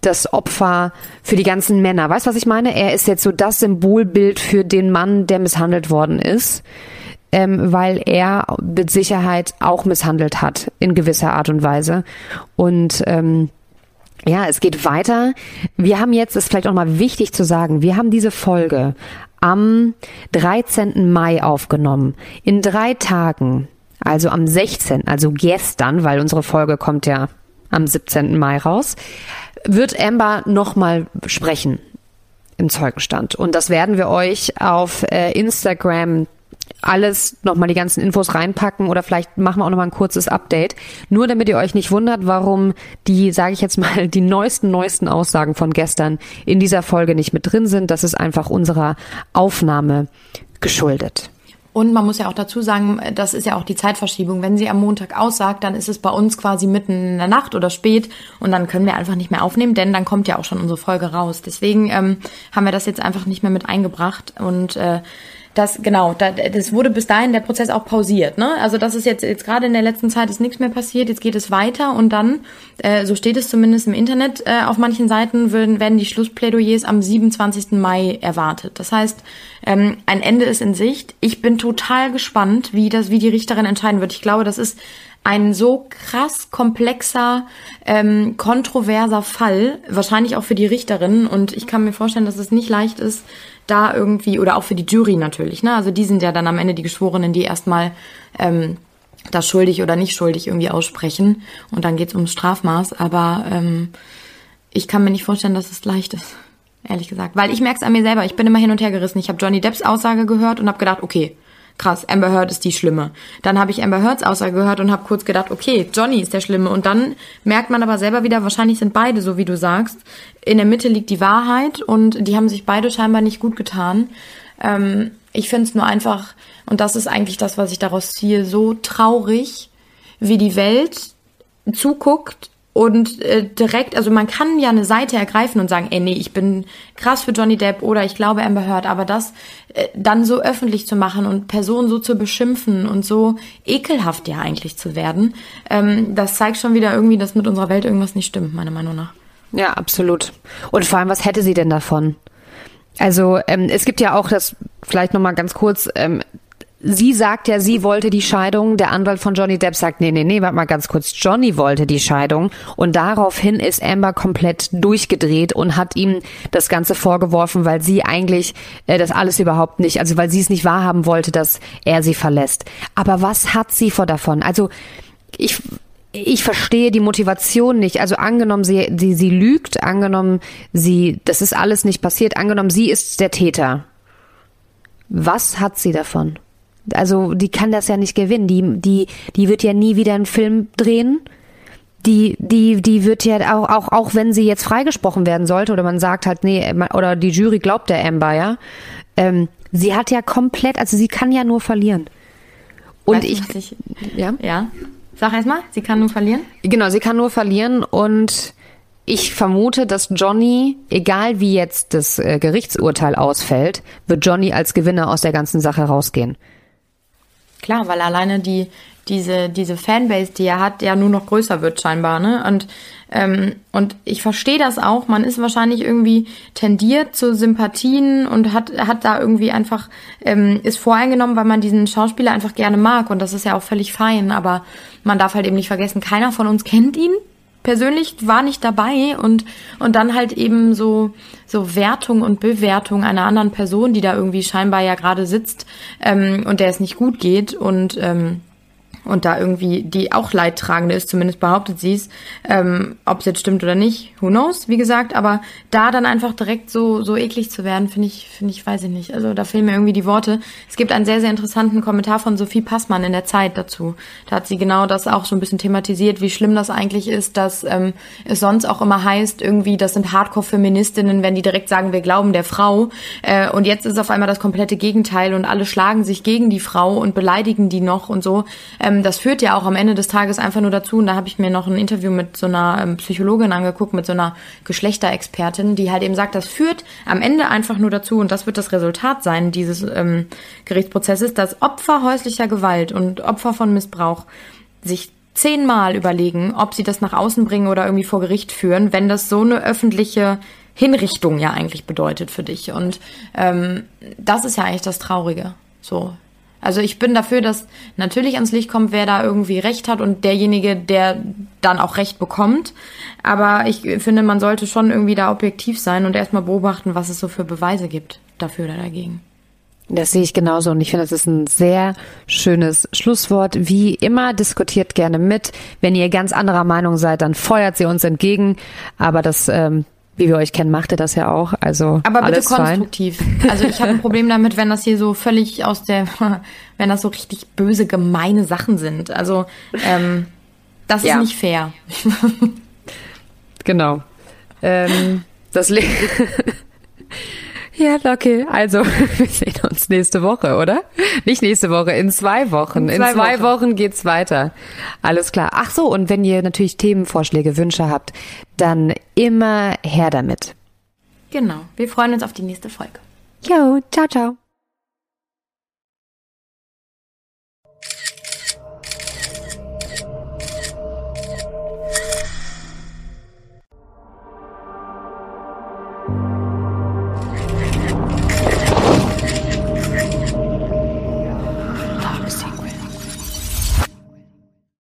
das Opfer für die ganzen Männer. Weißt du, was ich meine? Er ist jetzt so das Symbolbild für den Mann, der misshandelt worden ist ähm, weil er mit Sicherheit auch misshandelt hat in gewisser Art und Weise. Und ähm, ja, es geht weiter. Wir haben jetzt, ist vielleicht auch mal wichtig zu sagen, wir haben diese Folge am 13. Mai aufgenommen. In drei Tagen, also am 16., also gestern, weil unsere Folge kommt ja am 17. Mai raus, wird Amber nochmal sprechen im Zeugenstand. Und das werden wir euch auf äh, Instagram alles nochmal die ganzen Infos reinpacken oder vielleicht machen wir auch nochmal ein kurzes Update. Nur damit ihr euch nicht wundert, warum die, sage ich jetzt mal, die neuesten, neuesten Aussagen von gestern in dieser Folge nicht mit drin sind. Das ist einfach unserer Aufnahme geschuldet. Und man muss ja auch dazu sagen, das ist ja auch die Zeitverschiebung. Wenn sie am Montag aussagt, dann ist es bei uns quasi mitten in der Nacht oder spät und dann können wir einfach nicht mehr aufnehmen, denn dann kommt ja auch schon unsere Folge raus. Deswegen ähm, haben wir das jetzt einfach nicht mehr mit eingebracht und äh, das genau, da, das wurde bis dahin der Prozess auch pausiert. Ne? Also das ist jetzt jetzt gerade in der letzten Zeit ist nichts mehr passiert. Jetzt geht es weiter und dann, äh, so steht es zumindest im Internet äh, auf manchen Seiten, werden, werden die Schlussplädoyers am 27. Mai erwartet. Das heißt, ähm, ein Ende ist in Sicht. Ich bin total gespannt, wie das, wie die Richterin entscheiden wird. Ich glaube, das ist ein so krass komplexer, ähm, kontroverser Fall, wahrscheinlich auch für die Richterin. Und ich kann mir vorstellen, dass es nicht leicht ist, da irgendwie, oder auch für die Jury natürlich, ne? Also die sind ja dann am Ende die Geschworenen, die erstmal ähm, das schuldig oder nicht schuldig irgendwie aussprechen. Und dann geht's ums Strafmaß. Aber ähm, ich kann mir nicht vorstellen, dass es leicht ist. Ehrlich gesagt. Weil ich merke es an mir selber. Ich bin immer hin und her gerissen. Ich habe Johnny Depps Aussage gehört und habe gedacht, okay, krass, Amber Heard ist die Schlimme. Dann habe ich Amber Heards Aussage gehört und habe kurz gedacht, okay, Johnny ist der Schlimme. Und dann merkt man aber selber wieder, wahrscheinlich sind beide, so wie du sagst. In der Mitte liegt die Wahrheit und die haben sich beide scheinbar nicht gut getan. Ähm, ich finde es nur einfach, und das ist eigentlich das, was ich daraus ziehe, so traurig, wie die Welt zuguckt und äh, direkt, also man kann ja eine Seite ergreifen und sagen, ey, nee, ich bin krass für Johnny Depp oder ich glaube Amber Heard, aber das äh, dann so öffentlich zu machen und Personen so zu beschimpfen und so ekelhaft ja eigentlich zu werden, ähm, das zeigt schon wieder irgendwie, dass mit unserer Welt irgendwas nicht stimmt, meiner Meinung nach. Ja, absolut. Und vor allem, was hätte sie denn davon? Also ähm, es gibt ja auch das, vielleicht nochmal ganz kurz, ähm, Sie sagt ja, sie wollte die Scheidung. Der Anwalt von Johnny Depp sagt, nee, nee, nee, warte mal ganz kurz. Johnny wollte die Scheidung. Und daraufhin ist Amber komplett durchgedreht und hat ihm das Ganze vorgeworfen, weil sie eigentlich äh, das alles überhaupt nicht, also weil sie es nicht wahrhaben wollte, dass er sie verlässt. Aber was hat sie vor davon? Also ich, ich verstehe die Motivation nicht. Also angenommen, sie, sie, sie lügt, angenommen, sie, das ist alles nicht passiert, angenommen, sie ist der Täter. Was hat sie davon? Also die kann das ja nicht gewinnen. Die, die, die wird ja nie wieder einen Film drehen. Die, die, die wird ja auch, auch, auch wenn sie jetzt freigesprochen werden sollte oder man sagt halt, nee, oder die Jury glaubt der Amber, ja. Ähm, sie hat ja komplett, also sie kann ja nur verlieren. Und weißt ich, ich, ja. Ja. Sag erstmal, sie kann nur verlieren? Genau, sie kann nur verlieren und ich vermute, dass Johnny, egal wie jetzt das äh, Gerichtsurteil ausfällt, wird Johnny als Gewinner aus der ganzen Sache rausgehen. Klar, weil alleine die, diese, diese Fanbase, die er hat, ja nur noch größer wird scheinbar, ne? Und, ähm, und ich verstehe das auch. Man ist wahrscheinlich irgendwie tendiert zu Sympathien und hat, hat da irgendwie einfach, ähm, ist voreingenommen, weil man diesen Schauspieler einfach gerne mag. Und das ist ja auch völlig fein. Aber man darf halt eben nicht vergessen, keiner von uns kennt ihn persönlich war nicht dabei und, und dann halt eben so, so Wertung und Bewertung einer anderen Person, die da irgendwie scheinbar ja gerade sitzt ähm, und der es nicht gut geht und ähm, und da irgendwie die auch Leidtragende ist, zumindest behauptet sie es. Ähm, Ob es jetzt stimmt oder nicht, who knows, wie gesagt, aber da dann einfach direkt so, so eklig zu werden, finde ich, finde ich, weiß ich nicht. Also da fehlen mir irgendwie die Worte. Es gibt einen sehr, sehr interessanten Kommentar von Sophie Passmann in der Zeit dazu. Da hat sie genau das auch so ein bisschen thematisiert, wie schlimm das eigentlich ist, dass ähm, es sonst auch immer heißt, irgendwie, das sind Hardcore-Feministinnen, wenn die direkt sagen, wir glauben der Frau. Äh, und jetzt ist auf einmal das komplette Gegenteil und alle schlagen sich gegen die Frau und beleidigen die noch und so. Ähm, ähm, das führt ja auch am Ende des Tages einfach nur dazu, und da habe ich mir noch ein Interview mit so einer ähm, Psychologin angeguckt, mit so einer Geschlechterexpertin, die halt eben sagt, das führt am Ende einfach nur dazu, und das wird das Resultat sein dieses ähm, Gerichtsprozesses, dass Opfer häuslicher Gewalt und Opfer von Missbrauch sich zehnmal überlegen, ob sie das nach außen bringen oder irgendwie vor Gericht führen, wenn das so eine öffentliche Hinrichtung ja eigentlich bedeutet für dich. Und ähm, das ist ja eigentlich das Traurige. So, also ich bin dafür, dass natürlich ans Licht kommt, wer da irgendwie Recht hat und derjenige, der dann auch Recht bekommt. Aber ich finde, man sollte schon irgendwie da objektiv sein und erstmal beobachten, was es so für Beweise gibt dafür oder dagegen. Das sehe ich genauso und ich finde, das ist ein sehr schönes Schlusswort. Wie immer, diskutiert gerne mit. Wenn ihr ganz anderer Meinung seid, dann feuert sie uns entgegen. Aber das ähm, wie wir euch kennen, macht ihr das ja auch. Also aber bitte konstruktiv. Fein. Also ich habe ein Problem damit, wenn das hier so völlig aus der, wenn das so richtig böse, gemeine Sachen sind. Also ähm, das ja. ist nicht fair. genau. Ähm, das Ja, okay. Also, wir sehen uns nächste Woche, oder? Nicht nächste Woche, in zwei Wochen. In zwei, in zwei Wochen. Wochen geht's weiter. Alles klar. Ach so, und wenn ihr natürlich Themenvorschläge, Wünsche habt, dann immer her damit. Genau. Wir freuen uns auf die nächste Folge. Jo, ciao, ciao.